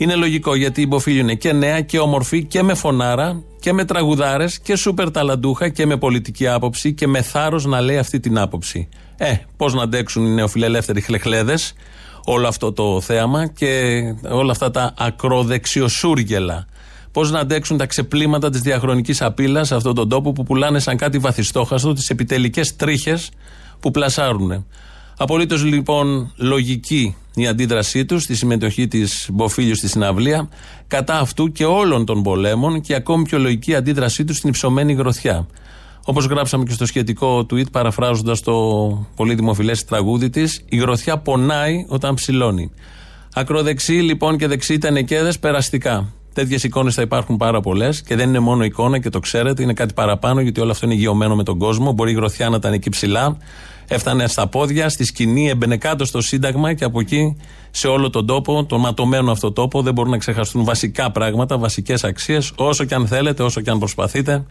Είναι λογικό γιατί η Μποφίλιο είναι και νέα και όμορφη και με φωνάρα και με τραγουδάρες και σούπερ ταλαντούχα και με πολιτική άποψη και με θάρρος να λέει αυτή την άποψη. Ε, πώς να αντέξουν οι νεοφιλελεύθεροι χλεχλέδες όλο αυτό το θέαμα και όλα αυτά τα ακροδεξιοσούργελα. Πώς να αντέξουν τα ξεπλήματα της διαχρονικής απειλή σε αυτόν τον τόπο που πουλάνε σαν κάτι βαθιστόχαστο τις επιτελικές τρίχες που πλασάρουν. Απολύτως λοιπόν λογική η αντίδρασή τους στη συμμετοχή της Μποφίλιου στη συναυλία κατά αυτού και όλων των πολέμων και ακόμη πιο λογική η αντίδρασή τους στην υψωμένη γροθιά. Όπως γράψαμε και στο σχετικό tweet, παραφράζοντας το πολύ δημοφιλές τραγούδι της, η γροθιά πονάει όταν ψηλώνει. Ακροδεξί λοιπόν και δεξί ήταν κέδε περαστικά. Τέτοιες εικόνες θα υπάρχουν πάρα πολλές και δεν είναι μόνο εικόνα και το ξέρετε, είναι κάτι παραπάνω γιατί όλο αυτό είναι γεωμένο με τον κόσμο. Μπορεί η γροθιά να ήταν εκεί ψηλά, έφτανε στα πόδια, στη σκηνή, έμπαινε κάτω στο Σύνταγμα και από εκεί σε όλο τον τόπο, τον ματωμένο αυτό τόπο, δεν μπορούν να ξεχαστούν βασικά πράγματα, βασικές αξίες, όσο και αν θέλετε, όσο και αν προσπαθείτε.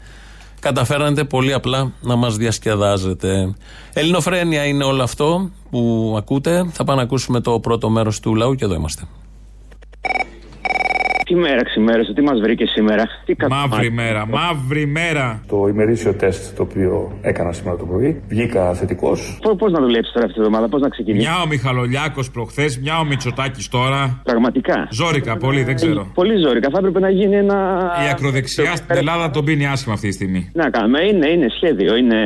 Καταφέρατε πολύ απλά να μας διασκεδάζετε. Ελληνοφρένεια είναι όλο αυτό που ακούτε. Θα πάμε να ακούσουμε το πρώτο μέρος του λαού και εδώ είμαστε. Τι μέρα ξημέρωσε, τι μας βρήκε σήμερα; Τι Μαύρη μέρα, μαύρη μέρα. Το ημερήσιο τεστ το οποίο έκανα σήμερα το πρωί βγήκα θετικός. Πώς να δουλέψεις τώρα αυτή τη εβδομάδα, πώς να ξεκινήσεις; Μια ο Μιχαλολιάκος προχθές, μια ο Μητσοτάκης τώρα. Πραγματικά; Ζόρικα, πολύ, δεν ξέρω. Πολύ ζόρικα. Θα έπρεπε να γίνει ένα. Η ακροδεξιά στην Ελλάδα τον πίνει άσχημα αυτή τη στιγμή. Να κάνουμε, είναι, είναι σχέδιο, είναι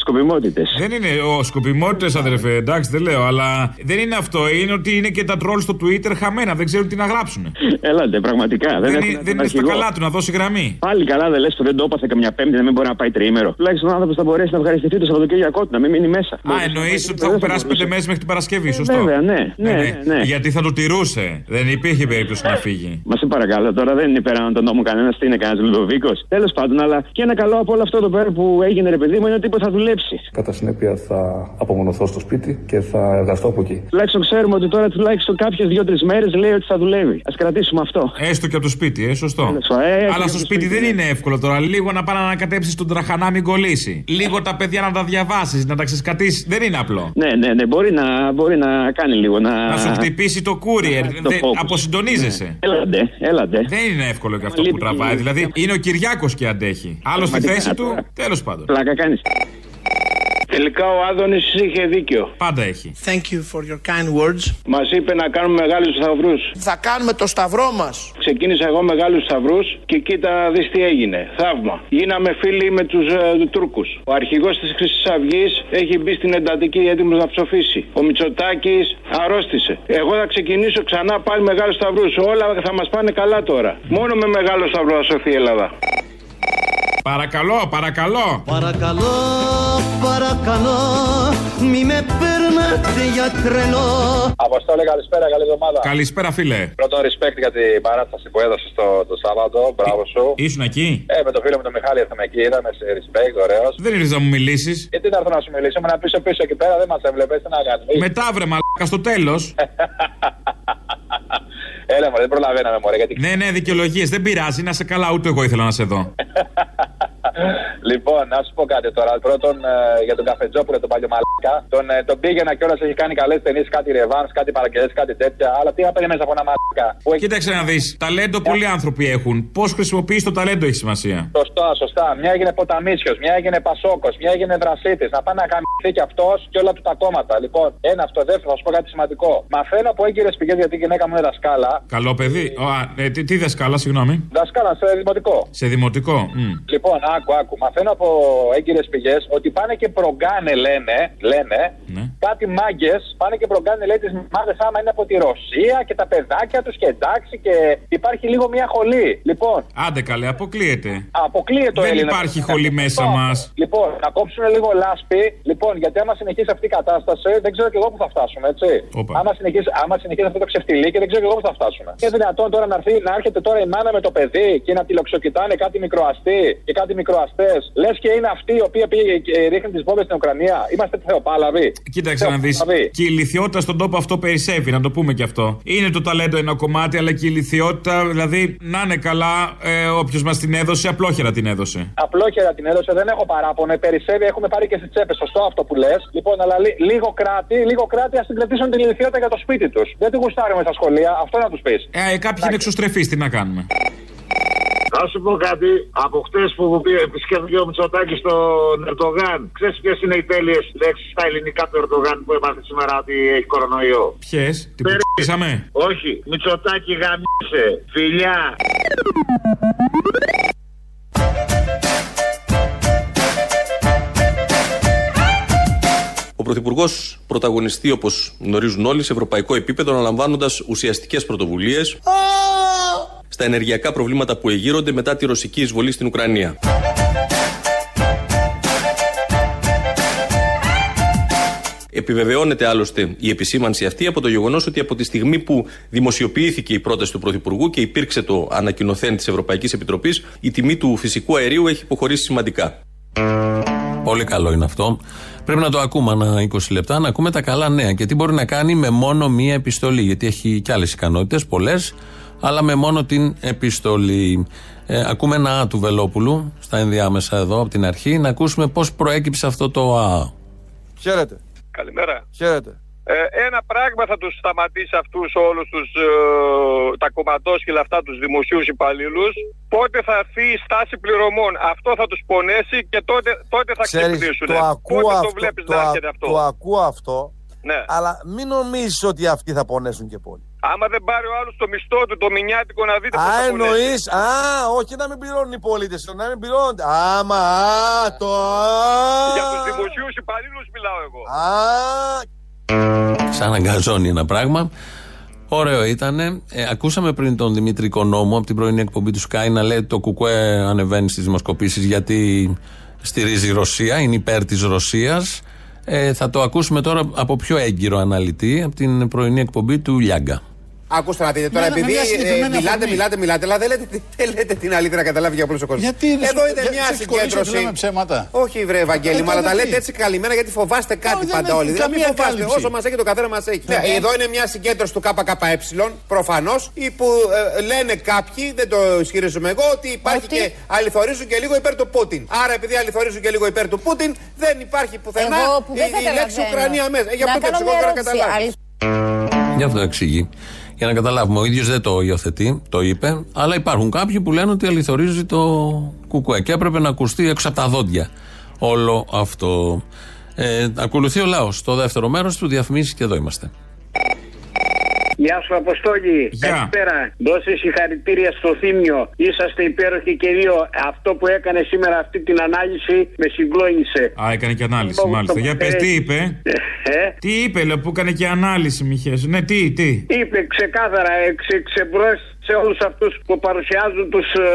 σκοπιμότητες. Δεν είναι ο σκοπιμότητες, αδερφέ, εντάξει, δεν λέω, αλλά δεν είναι αυτό. Είναι ότι είναι και τα τρόλ στο Twitter χαμένα, δεν ξέρουν τι να γράψουν. Ελάτε, πραγματικά. Δεν, Δεν, είναι, έχουν δεν είναι στα αρχηγό. καλά του να δώσει γραμμή. Πάλι καλά δεν λες που δεν το έπαθε καμιά πέμπτη να μην μπορεί να πάει τριήμερο. Τουλάχιστον ο άνθρωπος θα μπορέσει να ευχαριστηθεί το Σαββατοκύριακό του, να μην μείνει μέσα. Α, εννοείς ότι θα έχουν περάσει πέντε μέρες μέχρι την Παρασκευή, σωστό. Βέβαια, ναι, ναι, ναι, ναι. Γιατί θα το τηρούσε. Δεν υπήρχε περίπτωση να φύγει. Μα σε παρακαλώ, τώρα δεν είναι πέραν τον νόμο κανένας, τι είναι κανένας Λουδοβίκο. Τέλος πάντων, αλλά και ένα καλό από όλο αυτό εδώ πέρα που έγινε, ρε παιδί μου, είναι ότι είπε θα δουλέψει. Κατά συνέπεια θα απομονωθώ στο σπίτι και θα εργαστώ από εκεί. Τουλάχιστον ξέρουμε ότι τώρα τουλάχιστον κάποιες δύο-τρεις μέρες λέει ότι θα δουλεύει. Α κρατήσουμε αυτό. Έστω και από το σπίτι, ε, σωστό. ε, Αλλά και στο το σπίτι σπίτι, δεν ναι. είναι εύκολο τώρα. Λίγο να πάει να ανακατέψεις τον τραχανά, μην κολλήσει. Λίγο τα παιδιά να τα διαβάσεις, να τα ξεσκατήσεις. Δεν είναι απλό. Ναι, ναι, ναι, μπορεί να, μπορεί να κάνει λίγο. Να, Να σου χτυπήσει το courier. το Δεν- focus. Αποσυντονίζεσαι. Έλατε, έλατε. Δεν είναι εύκολο και αυτό που τραβάει. Δηλαδή είναι ο Κυριάκος και αντέχει. Άλλο στη Πραγματικά θέση του, τώρα. τέλος πάντων. Πλάκα κάνεις. Τελικά ο Άδωνης είχε δίκιο. Πάντα έχει. Thank you for your kind words. Μας είπε να κάνουμε μεγάλους σταυρούς. Θα κάνουμε το σταυρό μας. Ξεκίνησα εγώ μεγάλους σταυρούς και κοίτα να δεις τι έγινε. Θαύμα. Γίναμε φίλοι με τους ε, Τούρκους. Ο αρχηγός της Χρυσής Αυγής έχει μπει στην εντατική έτοιμο να ψοφήσει. Ο Μητσοτάκης αρρώστησε. Εγώ θα ξεκινήσω ξανά πάλι μεγάλους σταυρούς. Όλα θα μας πάνε καλά τώρα. Μόνο με μεγάλο σταυρό θα σωθεί η Ελλάδα. Παρακαλώ, παρακαλώ. Παρακαλώ, παρακαλώ, μη με παίρνετε για τρελό. Αποστόλη, καλησπέρα, καλή εβδομάδα. Καλησπέρα, φίλε. Πρώτο respect για την παράσταση που έδωσε το, το Σάββατο. Μπράβο σου. Ήσουν εκεί; Ε, με το φίλο μου τον Μιχάλη ήρθαμε εκεί, είδαμε σε respect, ωραίος. Δεν ήρθες να μου μιλήσεις. Γιατί να έρθω να σου μιλήσω, ήμουν πίσω πίσω εκεί πέρα, δεν μας έβλεπες, τι να κάνουμε. Μετά βρε μαλάκα στο τέλος. Έλα, μωρέ, δεν προλαβαίναμε, μωρέ, γιατί. ναι, ναι, δικαιολογίες. Δεν πειράζει. Να σε καλά, ούτε εγώ ήθελα να σε δω. Λοιπόν, να σου πω κάτι τώρα. Πρώτον, ε, για τον Καφετζόπουλο, τον παλιό μαλάκα. Τον, ε, τον πήγαινα κιόλας, έχει κάνει καλές ταινίες, κάτι ρεβάν, κάτι παραγγελίες, κάτι τέτοια. Αλλά τι να περιμένεις από ένα μαλάκα. Που έχει... Κοίταξε να δεις. Ταλέντο πολλοί άνθρωποι έχουν. Πώς χρησιμοποιείς το ταλέντο έχει σημασία. Σωστά, σωστά. Μια έγινε ποταμίσιος, μια έγινε πασόκος, μια έγινε δρασίτης. Να πάει να γαμηθεί κι αυτός και όλα του τα κόμματα. Λοιπόν, ένα αυτό. Δεύτερο, θα σου πω κάτι σημαντικό. Μαθαίνω από έγκυρες πηγές γιατί η γυναίκα μου είναι δασκάλα. Καλό παιδί. Ο, α, ε, τι, τι δασκάλα, συγγνώμη. Δασκάλα σε δημοτικό. Σε δημοτικό. Μμ. Λοιπόν, άκου, άκου. Μαθαίνω από έγκυρες πηγές ότι πάνε και προγκάνε, λένε, λένε Ναι. Κάτι μάγκες, πάνε και προγκάνε, λέει, τις μάδε άμα είναι από τη Ρωσία και τα παιδάκια τους και εντάξει και υπάρχει λίγο μια χολή. Λοιπόν, Άντε καλέ, αποκλείεται. αποκλείεται το Δεν Έλληνα. υπάρχει χολή μέσα Λοιπόν, μας. Λοιπόν, να κόψουν λίγο λάσπη. Λοιπόν, γιατί άμα συνεχίσει αυτή η κατάσταση, δεν ξέρω και εγώ που θα φτάσουμε, έτσι. Όπα. Άμα συνεχίσει, άμα συνεχίσει αυτό το ξεφτιλί και δεν ξέρω και εγώ που θα φτάσουμε. Είναι δυνατόν τώρα να, έρθει, να έρχεται τώρα η μάνα με το παιδί και να τηλεξοκοιτάνε κάτι μικροαστή και κάτι μικροαστές. Λες και είναι αυτή η οποία πήγε και ρίχνει τις βόμβες στην Ουκρανία. Είμαστε θεοπάλαβοι. Κοίταξε να δεις. Και η ηλικιότητα στον τόπο αυτό περισσεύει, να το πούμε και αυτό. Είναι το ταλέντο ένα κομμάτι, αλλά και η ηλικιότητα, δηλαδή να είναι καλά ε, όποιος μας την έδωσε, απλόχερα την έδωσε. Απλόχερα την έδωσε, δεν έχω παράπονο. Περισσεύει, έχουμε πάρει και στις τσέπες. Σωστό αυτό που λες. Λοιπόν, αλλά λί- λίγο κράτη, λίγο κράτη ας την κρατήσουν την ηλικιότητα για το σπίτι τους. Δεν τη γουστάρουμε στα σχολεία, αυτό να τους πεις. Ε, κάποιοι είναι εξωστρεφείς, τι να κάνουμε. Θα σου πω κάτι. Από χτες που πήγε- επισκέφθηκε ο Μητσοτάκης στον Ερντογάν, ξέρεις ποιες είναι οι τέλειες λέξεις στα ελληνικά του Ερντογάν που έμαθε σήμερα ότι έχει κορονοϊό; Ποιες, την Περί- πουτσίσαμε. Όχι, Μητσοτάκη γαμίσε. Φιλιά. Ο Πρωθυπουργός πρωταγωνιστεί, όπως γνωρίζουν όλοι, σε ευρωπαϊκό επίπεδο, αναλαμβάνοντας ουσιαστικές πρωτοβουλίες στα ενεργειακά προβλήματα που εγείρονται μετά τη ρωσική εισβολή στην Ουκρανία. Επιβεβαιώνεται άλλωστε η επισήμανση αυτή από το γεγονός ότι από τη στιγμή που δημοσιοποιήθηκε η πρόταση του Πρωθυπουργού και υπήρξε το ανακοινωθέν της Ευρωπαϊκής Επιτροπής, η τιμή του φυσικού αερίου έχει υποχωρήσει σημαντικά. Πολύ καλό είναι αυτό. Πρέπει να το ακούμε ανά 20 λεπτά, να ακούμε τα καλά νέα. Και τι μπορεί να κάνει με μόνο μία επιστολή. Γιατί έχει και άλλες ικανότητες, πολλές, αλλά με μόνο την επιστολή. Ε, ακούμε ένα Α του Βελόπουλου στα ενδιάμεσα εδώ από την αρχή, να ακούσουμε πώς προέκυψε αυτό το Α. Χαίρετε. Καλημέρα. Χαίρετε. Ε, ένα πράγμα θα τους σταματήσει αυτούς όλους τους, ε, τα κομματόσκυλα αυτά τους δημοσίους υπαλλήλους. Πότε θα έρθει η στάση πληρωμών; Αυτό θα τους πονέσει και τότε, τότε θα Ξέρεις, ξυπνήσουν. το ακούω Πότε αυτό, το βλέπεις το, να α- έρχεται αυτό; το ακούω αυτό, Ναι. αλλά μην νομίζεις ότι αυτοί θα πονέσουν και πολύ. Άμα δεν πάρει ο άλλος το μισθό του, το μηνιάτικο να δείτε πώς Α, θα πονέσει. εννοείς, α, όχι να μην πληρώνουν οι πολίτες, να μην πληρώνουν. Άμα, α, το α. Για τους δημοσίους υπαλλήλους μιλάω εγώ. Α, Ξαναγκαζώνει ένα πράγμα. Ωραίο ήταν. Ε, ακούσαμε πριν τον Δημήτρη Οικονόμου από την πρωινή εκπομπή του Sky να λέει ότι το Κουκουέ ανεβαίνει στις δημοσκοπήσεις γιατί στηρίζει η Ρωσία, είναι υπέρ της Ρωσίας. Ε, θα το ακούσουμε τώρα από πιο έγκυρο αναλυτή από την πρωινή εκπομπή του Λιάγκα. Ακούστε να δείτε τώρα, Ναι, ναι, επειδή με μια ε, συγκεκριμένη μιλάτε, αφορμή. μιλάτε, μιλάτε, αλλά δεν λέτε, δεν λέτε την αλήθεια να καταλάβει για όλο ο κόσμος. Γιατί δεν Εδώ σου- είναι για- μια σε συγχωρήσω ότι συγκέντρωση. λέμε ψέματα. Όχι, βρε Ευαγγέλη, Ε, αλλά τα τότε λέτε τι; έτσι καλυμμένα γιατί φοβάστε κάτι δεν πάντα έχει όλοι. Δηλαδή, μην καμία φοβάστε. κάλυψη. Όσο μας έχει το καθένα μας έχει. Ναι. Ναι, Εδώ είναι μια συγκέντρωση του ΚΚΕ, προφανώς, που ε, λένε κάποιοι, δεν το ισχυρίζομαι εγώ, ότι υπάρχει Ότι- και αληθορίζουν και λίγο υπέρ του Πούτιν. Άρα, επειδή αληθορίζουν και λίγο υπέρ του Πούτιν, δεν υπάρχει πουθενά Εγώ που η, δεν η λέξη καταλαβαίνω. Ουκρανία μέσα. Ε, Γι' Να αυτό και κάνω εγώ μια δεν ερώτηση. καταλάβεις. Αληθ- Γι' αυτό εξηγεί. Για να καταλάβουμε, ο ίδιος δεν το υιοθετεί, το είπε, αλλά υπάρχουν κάποιοι που λένε ότι αληθορίζει το κουκουέ και έπρεπε να ακουστεί έξω από τα δόντια όλο αυτό. Ε, ακολουθεί ο λαός. Το δεύτερο μέρος του διαφημίσει και εδώ είμαστε. Γεια σου, Αποστόλη. Καλησπέρα. Δώσε συγχαρητήρια στο Θήμιο. Είσαστε υπέροχοι και δύο. Αυτό που έκανε σήμερα αυτή την ανάλυση με συγκλώνησε. Α, έκανε και ανάλυση, μάλιστα. Για πες, τι είπε; Ε; Τι είπε, λέω, που έκανε και ανάλυση, Μιχέ. Ναι, τι, τι. Είπε ξεκάθαρα, εξ, σε όλους αυτούς που παρουσιάζουν τους ε,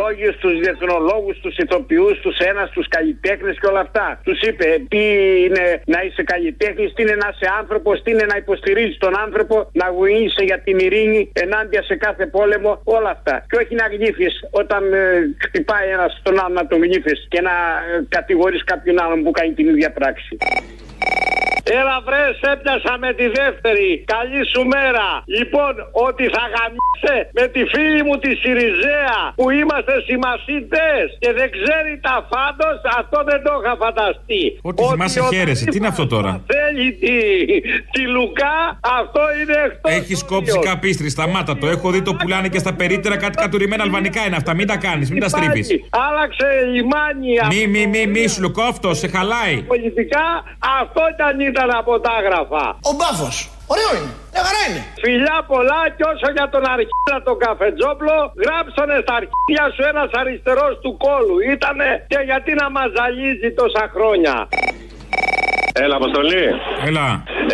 λόγιους, τους διεθνολόγους, τους ηθοποιούς, τους ένας, τους καλλιτέχνες και όλα αυτά. Τους είπε τι είναι να είσαι καλλιτέχνης, τι είναι να είσαι άνθρωπος, τι είναι να υποστηρίζεις τον άνθρωπο, να γουίνει για την ειρήνη ενάντια σε κάθε πόλεμο, όλα αυτά. Και όχι να γλύφεις όταν ε, χτυπάει ένας τον άλλο να τον γλύφεις και να ε, κατηγορείς κάποιον άλλον που κάνει την ίδια πράξη. Έλα βρε, έπιασα με τη δεύτερη. Καλή σου μέρα. Λοιπόν, ότι θα γαμίσε με τη φίλη μου τη Σιριζέα που είμαστε συμμασίτες και δεν ξέρει τα φάντος, αυτό δεν το είχα φανταστεί. Ότι θυμάσαι χαίρεσαι. Τι είναι αυτό τώρα; Θέλει τη, τη Λουκά, αυτό είναι εκτός. Έχεις κόψει καπίστρι, σταμάτα το. Έχω δει το πουλάνε και στα περίτερα κάτι κατουρημένα αλβανικά είναι αυτά. Μην τα κάνεις, μην τα στρίβεις. Άλλαξε λιμάνι. Μη, μη, μη, μη, σου κόφτο, σε χαλάει. Πολιτικά αυτό ήταν ήταν από τα άγραφα. Ο μπάφος. Ωραίο είναι. Μια χαρά είναι. Φιλιά πολλά και όσο για τον αρχίδα τον καφετζόπλο, γράψανε στα αρχίδια σου ένας αριστερός του κόλου. Ήτανε και γιατί να μας ζαλίζει τόσα χρόνια. Έλα, Αποστολή. Έλα.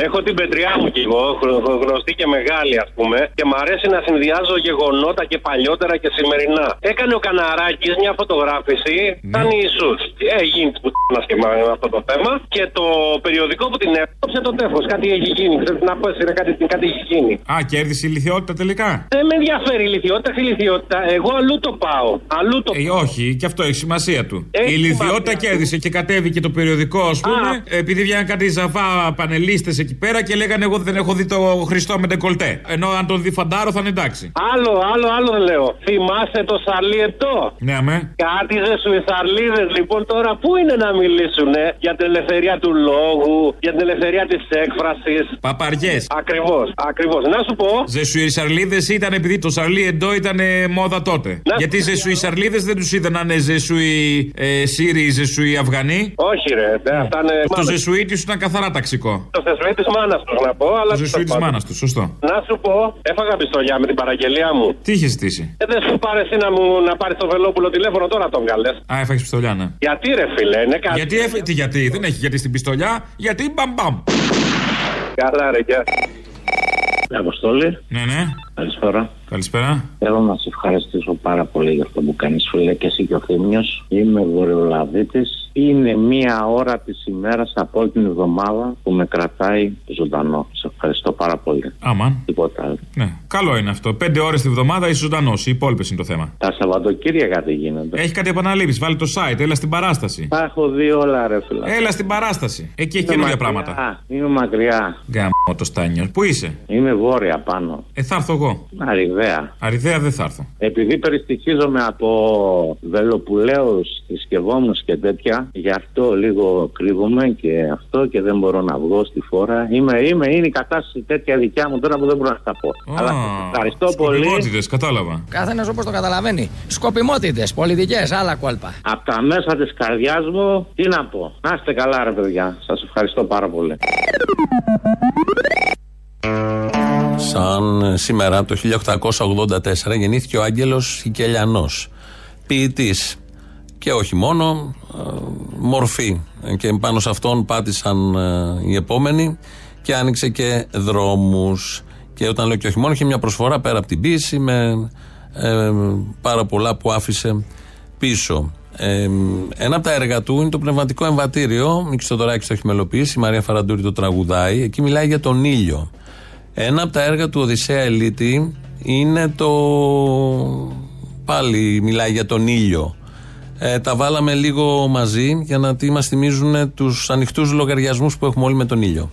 Έχω την πετριά μου κι εγώ, γρο- γνωστή και μεγάλη ας πούμε, και μ' αρέσει να συνδυάζω γεγονότα και παλιότερα και σημερινά. Έκανε ο Καναράκης μια φωτογράφηση, σαν Ιησούς. Έγινε που και με αυτό το θέμα. Και το περιοδικό που την έκοψε το τέφος. Κάτι έχει γίνει. Ξέρεις να πω, είναι κάτι, κάτι έχει γίνει. Α, κέρδισε η λιθιότητα τελικά; Δεν με ενδιαφέρει η λιθιότητα, η λιθιότητα. Εγώ αλλού το πάω. Αλλού το Ε, όχι, και αυτό έχει σημασία του. Έχει η λιθιότητα σημασία. κέρδισε και κατέβηκε το περιοδικό, ας πούμε, επειδή βγαίνουν κάτι ζαβά πανελίστες εκεί πέρα και λέγανε Εγώ δεν έχω δει το Χριστό με ντεκολτέ. Ενώ αν τον δει φαντάρο θα είναι εντάξει. Άλλο, άλλο, άλλο δεν λέω. Θυμάσαι το Σαρλί Επτό. Ναι, αμέ. Κάτι ζεσουιθαρλίδε λοιπόν τώρα πού είναι να μιλήσουν για την ελευθερία του λόγου, για την ελευθερία της έκφρασης; Παπαριές. Ακριβώς, ακριβώς. Να σου πω. Ζεσουισαρλίδε ήταν επειδή το Σαρλί Εντό ήταν ε, μόδα τότε. Γιατί Ζεσουισαρλίδε δεν τους είδαν να είναι Ζεσουι ε, Σύριοι, Ζεσουι Αφγανοί. Όχι, ρε. δε, Αυτά είναι. Το Ζεσουίτη σου ήταν καθαρά ταξικό. Το θεσμί της μάνας τους να πω, αλλά. Το Ζεσουί της μάνας τους, σωστό. Να σου πω, έφαγα πιστολιά με την παραγγελία μου. Τι είχες ζητήσει; Ε, δεν σου πάρε εσύ να, μου, να πάρεις το Βελόπουλο τηλέφωνο τώρα τον καλέ. Α, έφαγες πιστολιά, ναι. Γιατί ρε φίλε, είναι κάτι. Γιατί, έφε... τι, γιατί, δεν έχει γιατί στην πιστολιά, γιατί μπαμ μπαμ. Καλά, ρε, γεια. Αποστόλη. Ναι, ναι. Καλησπέρα. Καλησπέρα. Θέλω να σε ευχαριστήσω πάρα πολύ για αυτό που κάνεις, φίλε, και εσύ και ο Θήμιος. Είμαι βορειολαβήτης. Είναι μία ώρα της ημέρας από την εβδομάδα που με κρατάει ζωντανό. Σε ευχαριστώ πάρα πολύ. Αμαν. Τίποτα άλλο. Ναι. Καλό είναι αυτό. Πέντε ώρες τη βδομάδα είσαι ζωντανός. Οι υπόλοιπες είναι το θέμα. Τα Σαββατοκύριακα τι γίνονται. Έχει κάτι επαναλήψεις. Βάλει το site. Έλα στην παράσταση. Τα έχω δει όλα, ρε φίλε. Έλα στην παράσταση. Εκεί έχει Είμαι καινούργια μακριά. πράγματα. Είμαι μακριά. Γκάμο το στάνιο. Πού είσαι; Είμαι βόρεια πάνω. Ε, θα έρθω εγώ. Αριδαία. Αριδαία δεν θα έρθω. Επειδή περιστοιχίζομαι από βελοπουλαίους, θρησκευόμου και τέτοια, γι' αυτό λίγο κρύβομαι και αυτό και δεν μπορώ να βγω στη φόρα. Είμαι, είμαι, είναι η κατάσταση τέτοια δικιά μου τώρα που δεν μπορώ να τα πω. Αλλά σας ευχαριστώ πολύ. Σκοπιμότητες, κατάλαβα. Καθένας όπως το καταλαβαίνει. Σκοπιμότητες, πολιτικές, άλλα κόλπα. Από τα μέσα της καρδιάς μου, τι να πω. Να είστε καλά, ρε παιδιά. Σας ευχαριστώ πάρα πολύ. Σαν ε, σήμερα το 1884 γεννήθηκε ο Άγγελος Σικελιανός, ποιητής και όχι μόνο, ε, μορφή και πάνω σε αυτόν πάτησαν ε, οι επόμενοι και άνοιξε και δρόμους και όταν λέω και όχι μόνο είχε μια προσφορά πέρα από την ποίηση με ε, πάρα πολλά που άφησε πίσω. Ε, ένα από τα έργα του είναι το πνευματικό εμβατήριο. Μίξ Θοδωράκης το έχει μελοποιήσει, η Μαρία Φαραντούρη το τραγουδάει. Εκεί μιλάει για τον ήλιο. Ένα από τα έργα του Οδυσσέα Ελίτη είναι το. Πάλι μιλάει για τον ήλιο. Ε, τα βάλαμε λίγο μαζί για να τι μας θυμίζουν τους ανοιχτούς λογαριασμούς που έχουμε όλοι με τον ήλιο.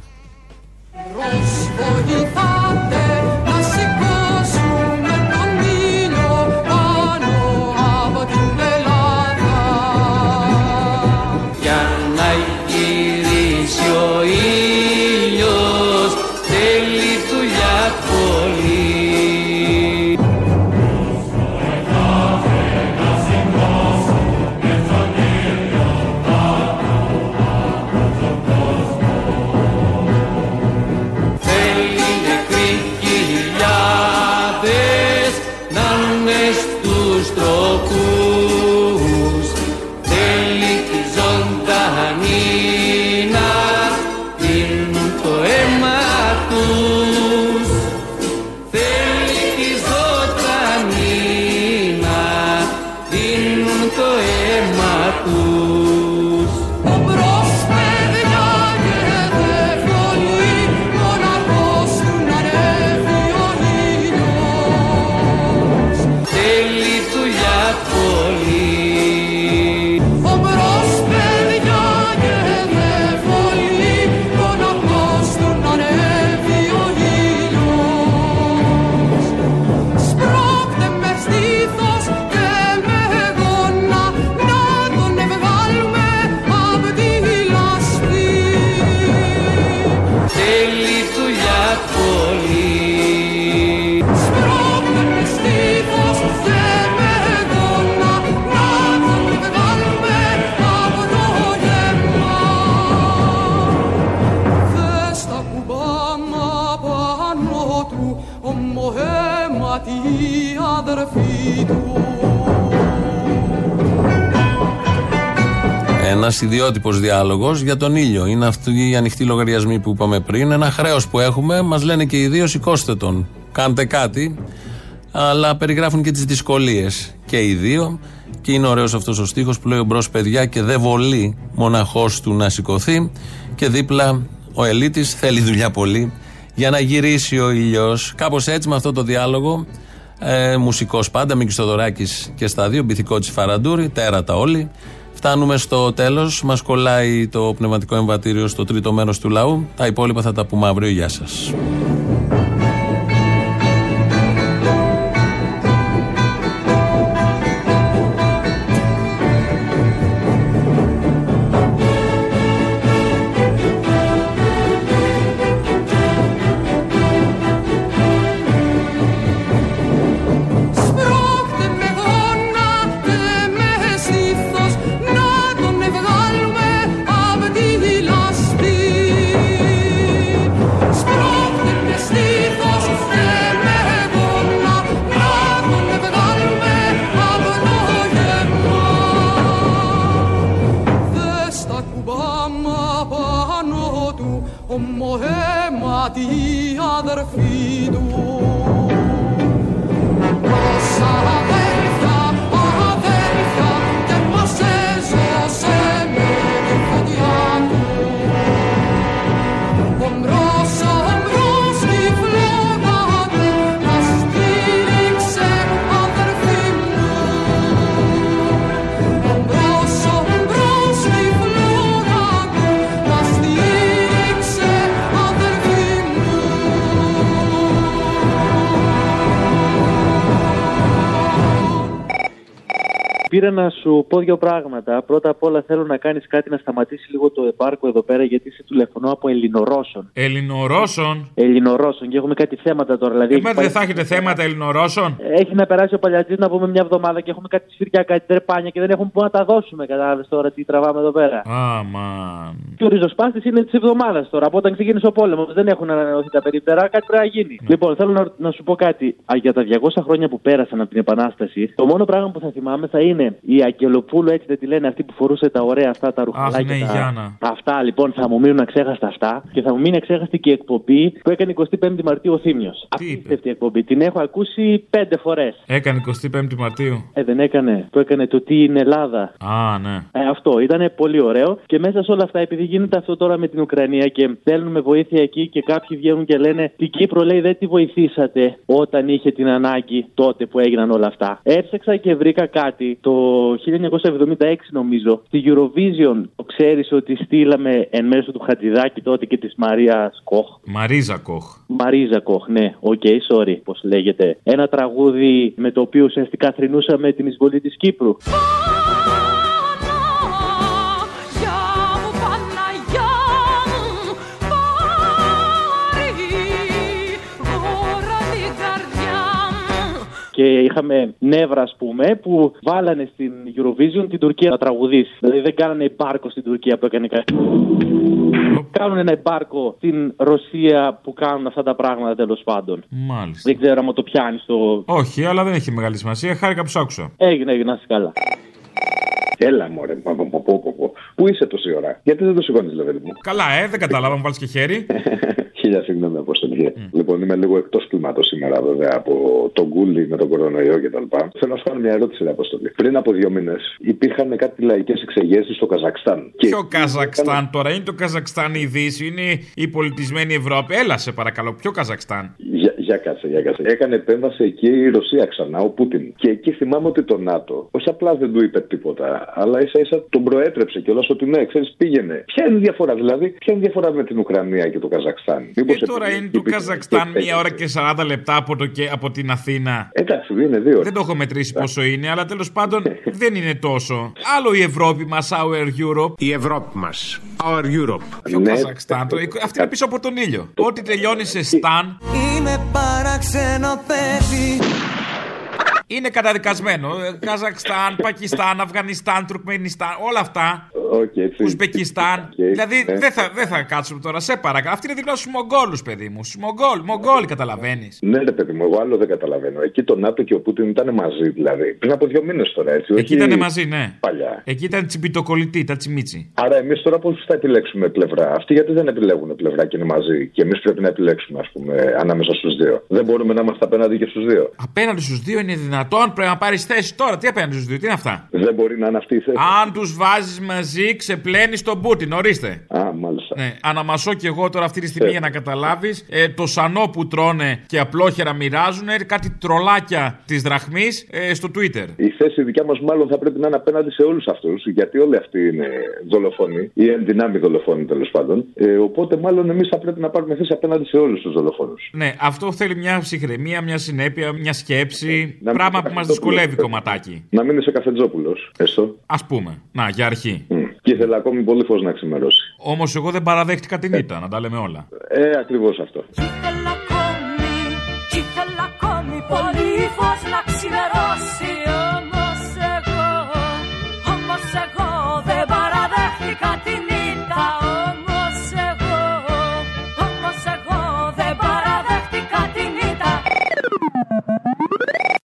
Ιδιότυπος διάλογος για τον ήλιο. Είναι αυτοί οι ανοιχτοί λογαριασμοί που είπαμε πριν. Ένα χρέος που έχουμε. Μας λένε και οι δύο, σηκώστε τον. Κάντε κάτι. Αλλά περιγράφουν και τις δυσκολίες. Και οι δύο. Και είναι ωραίος αυτός ο στίχος που λέει ο μπρος παιδιά και δεν βολεί μοναχός του να σηκωθεί. Και δίπλα ο Ελίτης θέλει δουλειά πολύ για να γυρίσει ο ήλιος. Κάπως έτσι με αυτό το διάλογο. Ε, Μουσικός πάντα, Μίκης Θοδωράκης και στα δύο, μπιθικό τη Φαραντούρη, τέρατα όλοι. Φτάνουμε στο τέλος. Μας κολλάει το πνευματικό εμβατήριο στο τρίτο μέρος του λαού. Τα υπόλοιπα θα τα πούμε αύριο. Γεια σας. Πήρα να σου πω δύο πράγματα. Πρώτα απ' όλα θέλω να κάνεις κάτι να σταματήσει λίγο το επάρκο εδώ πέρα, γιατί σε τηλεφωνώ από Ελληνορώσων. Ελληνορώσων; Ελληνορώσων και έχουμε κάτι θέματα τώρα. Δηλαδή, Ε, έχει μα πάει- δεν θα έχετε θέματα Ελληνορώσων; Έχει να περάσει ο παλιατζής να πούμε μια εβδομάδα και έχουμε κάτι σφυριά, κάτι τρεπάνια και δεν έχουμε που να τα δώσουμε. Κατάλαβες τώρα τι τραβάμε εδώ πέρα. Αμαν. Και ο ριζοσπάστης είναι της εβδομάδας τώρα. Από όταν ξεκίνησε ο πόλεμος, δεν έχουν ανανεωθεί τα περίπτερα, κάτι πρέπει να γίνει. Λοιπόν, θέλω να, να σου πω κάτι. Α, για τα 200 χρόνια που πέρασαν από την Επανάσταση, το μόνο πράγμα που θα θυμάμαι θα είναι η Αγγελοπούλου, έτσι δεν τη λένε αυτή που φορούσε τα ωραία αυτά τα ρουχαλάκια. ναι, η τα- Γιάννα. Αυτά λοιπόν θα μου μείνουν αξέχαστα αυτά και θα μου μείνει αξέχαστη και η εκπομπή που έκανε 25η Μαρτίου ο Θήμιος. Απίστευτη εκπομπή. Την έχω ακούσει πέντε φορές. Έκανε 25η Μαρτίου; Ε, δεν έκανε. Που έκανε το τι είναι Ελλάδα. Α, ναι. Ε, αυτό ήταν πολύ ωραίο. Και μέσα σε όλα αυτά, επειδή γίνεται αυτό τώρα με την Ουκρανία και θέλουμε βοήθεια εκεί και κάποιοι βγαίνουν και λένε Την Κύπρο λέει δεν τη βοηθήσατε όταν είχε την ανάγκη τότε που έγιναν όλα αυτά. Έψαξα και βρήκα κάτι το 1976 νομίζω. Στη Eurovision το ξέρεις ότι στείλαμε εν μέσω του Χατζηδάκη τότε και της Μαρία Κοχ. Μαρίζα Κοχ. Μαρίζα Κοχ, ναι, οκ, sorry, πώς λέγεται. Ένα τραγούδι με το οποίο ουσιαστικά θρυνούσαμε την εισβολή της Κύπρου. Και είχαμε νεύρα, ας πούμε, που βάλανε στην Eurovision την Τουρκία να τραγουδήσει. Δηλαδή δεν κάνανε εμπάρκο στην Τουρκία που έκανε κάτι. Κάνουν ένα εμπάρκο στην Ρωσία που κάνουν αυτά τα πράγματα τέλος πάντων. Μάλιστα. Δεν ξέρω αν το πιάνεις το. Όχι, αλλά δεν έχει μεγάλη σημασία. Χάρηκα που σ' άκουσα. Έγινε, έγινε, να είσαι καλά. Έλα, μωρέ. Πο, πο, πο, πο, πο, πο. Πού είσαι τόση ώρα, Γιατί δεν το σηκώνεις, Λεβέντη μου. Καλά, ε, δεν κατάλαβα, μου βάλεις και χέρι. Χίλια συγγνώμη, Αποστολή. Λοιπόν, είμαι λίγο εκτός κλίματος σήμερα, βέβαια, από τον κούλι με τον κορονοϊό κτλ. Θέλω να σου κάνω μια ερώτηση, ρε Αποστολή. Πριν από δύο μήνες υπήρχαν κάτι λαϊκές εξεγέρσεις στο Καζακστάν. Ποιο Καζακστάν τώρα, είναι το Καζακστάν η Δύση, είναι η πολιτισμένη Ευρώπη. Έλα σε παρακαλώ, ποιο Καζακστάν; Για, για κάτσε, για κάτσε. Έκανε επέμβαση εκεί η Ρωσία ξανά, ο Πούτιν. Και εκεί θυμάμαι ότι το ΝΑΤΟ, όχι απλά δεν του είπε τίποτα, αλλά ίσα ίσα τον προέτρεψε κιόλας ότι ναι, ξέρεις, πήγαινε. Ποια είναι η διαφορά, δηλαδή, ποια είναι η διαφορά με την Ουκρανία και το Καζακστάν; Μήπως Και τώρα επειδή είναι το υπήρχε- Καζακστάν και- μία ώρα και 40 λεπτά από, το, και, από την Αθήνα. Εντάξει, είναι δύο. Δεν το έχω μετρήσει πόσο είναι, αλλά τέλος πάντων δεν είναι τόσο. Άλλο η Ευρώπη μας, our Europe. Η Ευρώπη μας. Our Europe. Ποιο Ναι. Καζακστάν, το, αυτή είναι πίσω από τον ήλιο. Ό,τι τελειώνει σε Σταν, Είμαι παράξενο παιδί Είναι καταδικασμένο. Ε, Καζακστάν, Πακιστάν, Αφγανιστάν, Τουρκμενιστάν, όλα αυτά. Οκ, έτσι. Ουσμπεκιστάν. Οκ, Δηλαδή ναι. δεν θα, δεν θα κάτσουμε τώρα, σε παρακαλώ. Αυτή είναι δειλά στου Μογγόλους, παιδί μου. Στου Μογγόλ, Μογγόλοι καταλαβαίνεις. Ναι, ρε παιδί μου, εγώ άλλο δεν καταλαβαίνω. Εκεί το ΝΑΤΟ και ο Πούτιν ήταν μαζί, δηλαδή. Πριν από δύο μήνες τώρα, έτσι. Εκεί όχι ήταν μαζί, ναι. Παλιά. Εκεί ήταν τσιμπιτοκολλητή, τα τσιμίτσι. Άρα εμείς τώρα πώς θα επιλέξουμε πλευρά; Αυτοί γιατί δεν επιλέγουν πλευρά και είναι μαζί; Και εμείς πρέπει να επιλέξουμε, ας πούμε, ανάμεσα στους δύο. Δεν μπορούμε να είμαστε απέναντι και στους δύο. Απέναντι στους δύο είναι δυνατόν, πρέπει να πάρεις θέση τώρα. Τι απέναντι στους δύο, τι είναι αυτά; Δεν μπορεί να είναι αυτή η θέση. Αν τους βάζεις μαζί, ξεπλένεις τον Πούτιν, ορίστε. Α, μάλιστα. Ναι, αναμασώ κι εγώ τώρα αυτή τη στιγμή για να καταλάβεις. Ε, το σανό που τρώνε και απλόχερα μοιράζουν είναι κάτι τρολάκια της δραχμής ε, στο Twitter. Η θέση δικιά μας μάλλον θα πρέπει να είναι απέναντι σε όλους αυτούς, γιατί όλοι αυτοί είναι δολοφόνοι ή ενδυνάμει δολοφόνοι τέλος πάντων. Ε, οπότε μάλλον εμείς θα πρέπει να πάρουμε θέση απέναντι σε όλους τους δολοφόνους. Ναι, αυτό θέλει μια ψυχραιμία, μια συνέπεια, μια σκέψη. Να μην πράγμα είναι που μας αυτό που δυσκολεύει λέτε. κομματάκι. Να μην είσαι καφετζόπουλο, έστω. Α πούμε. Να, για αρχή. Μμ και ήθελε ακόμη πολύ φω να ξημερώσει. Όμως εγώ δεν παραδέχτηκα την ήττα, να τα λέμε όλα. Ε, ακριβώς αυτό. Ήθελα ακόμη πολύ φω να ξημερώσει.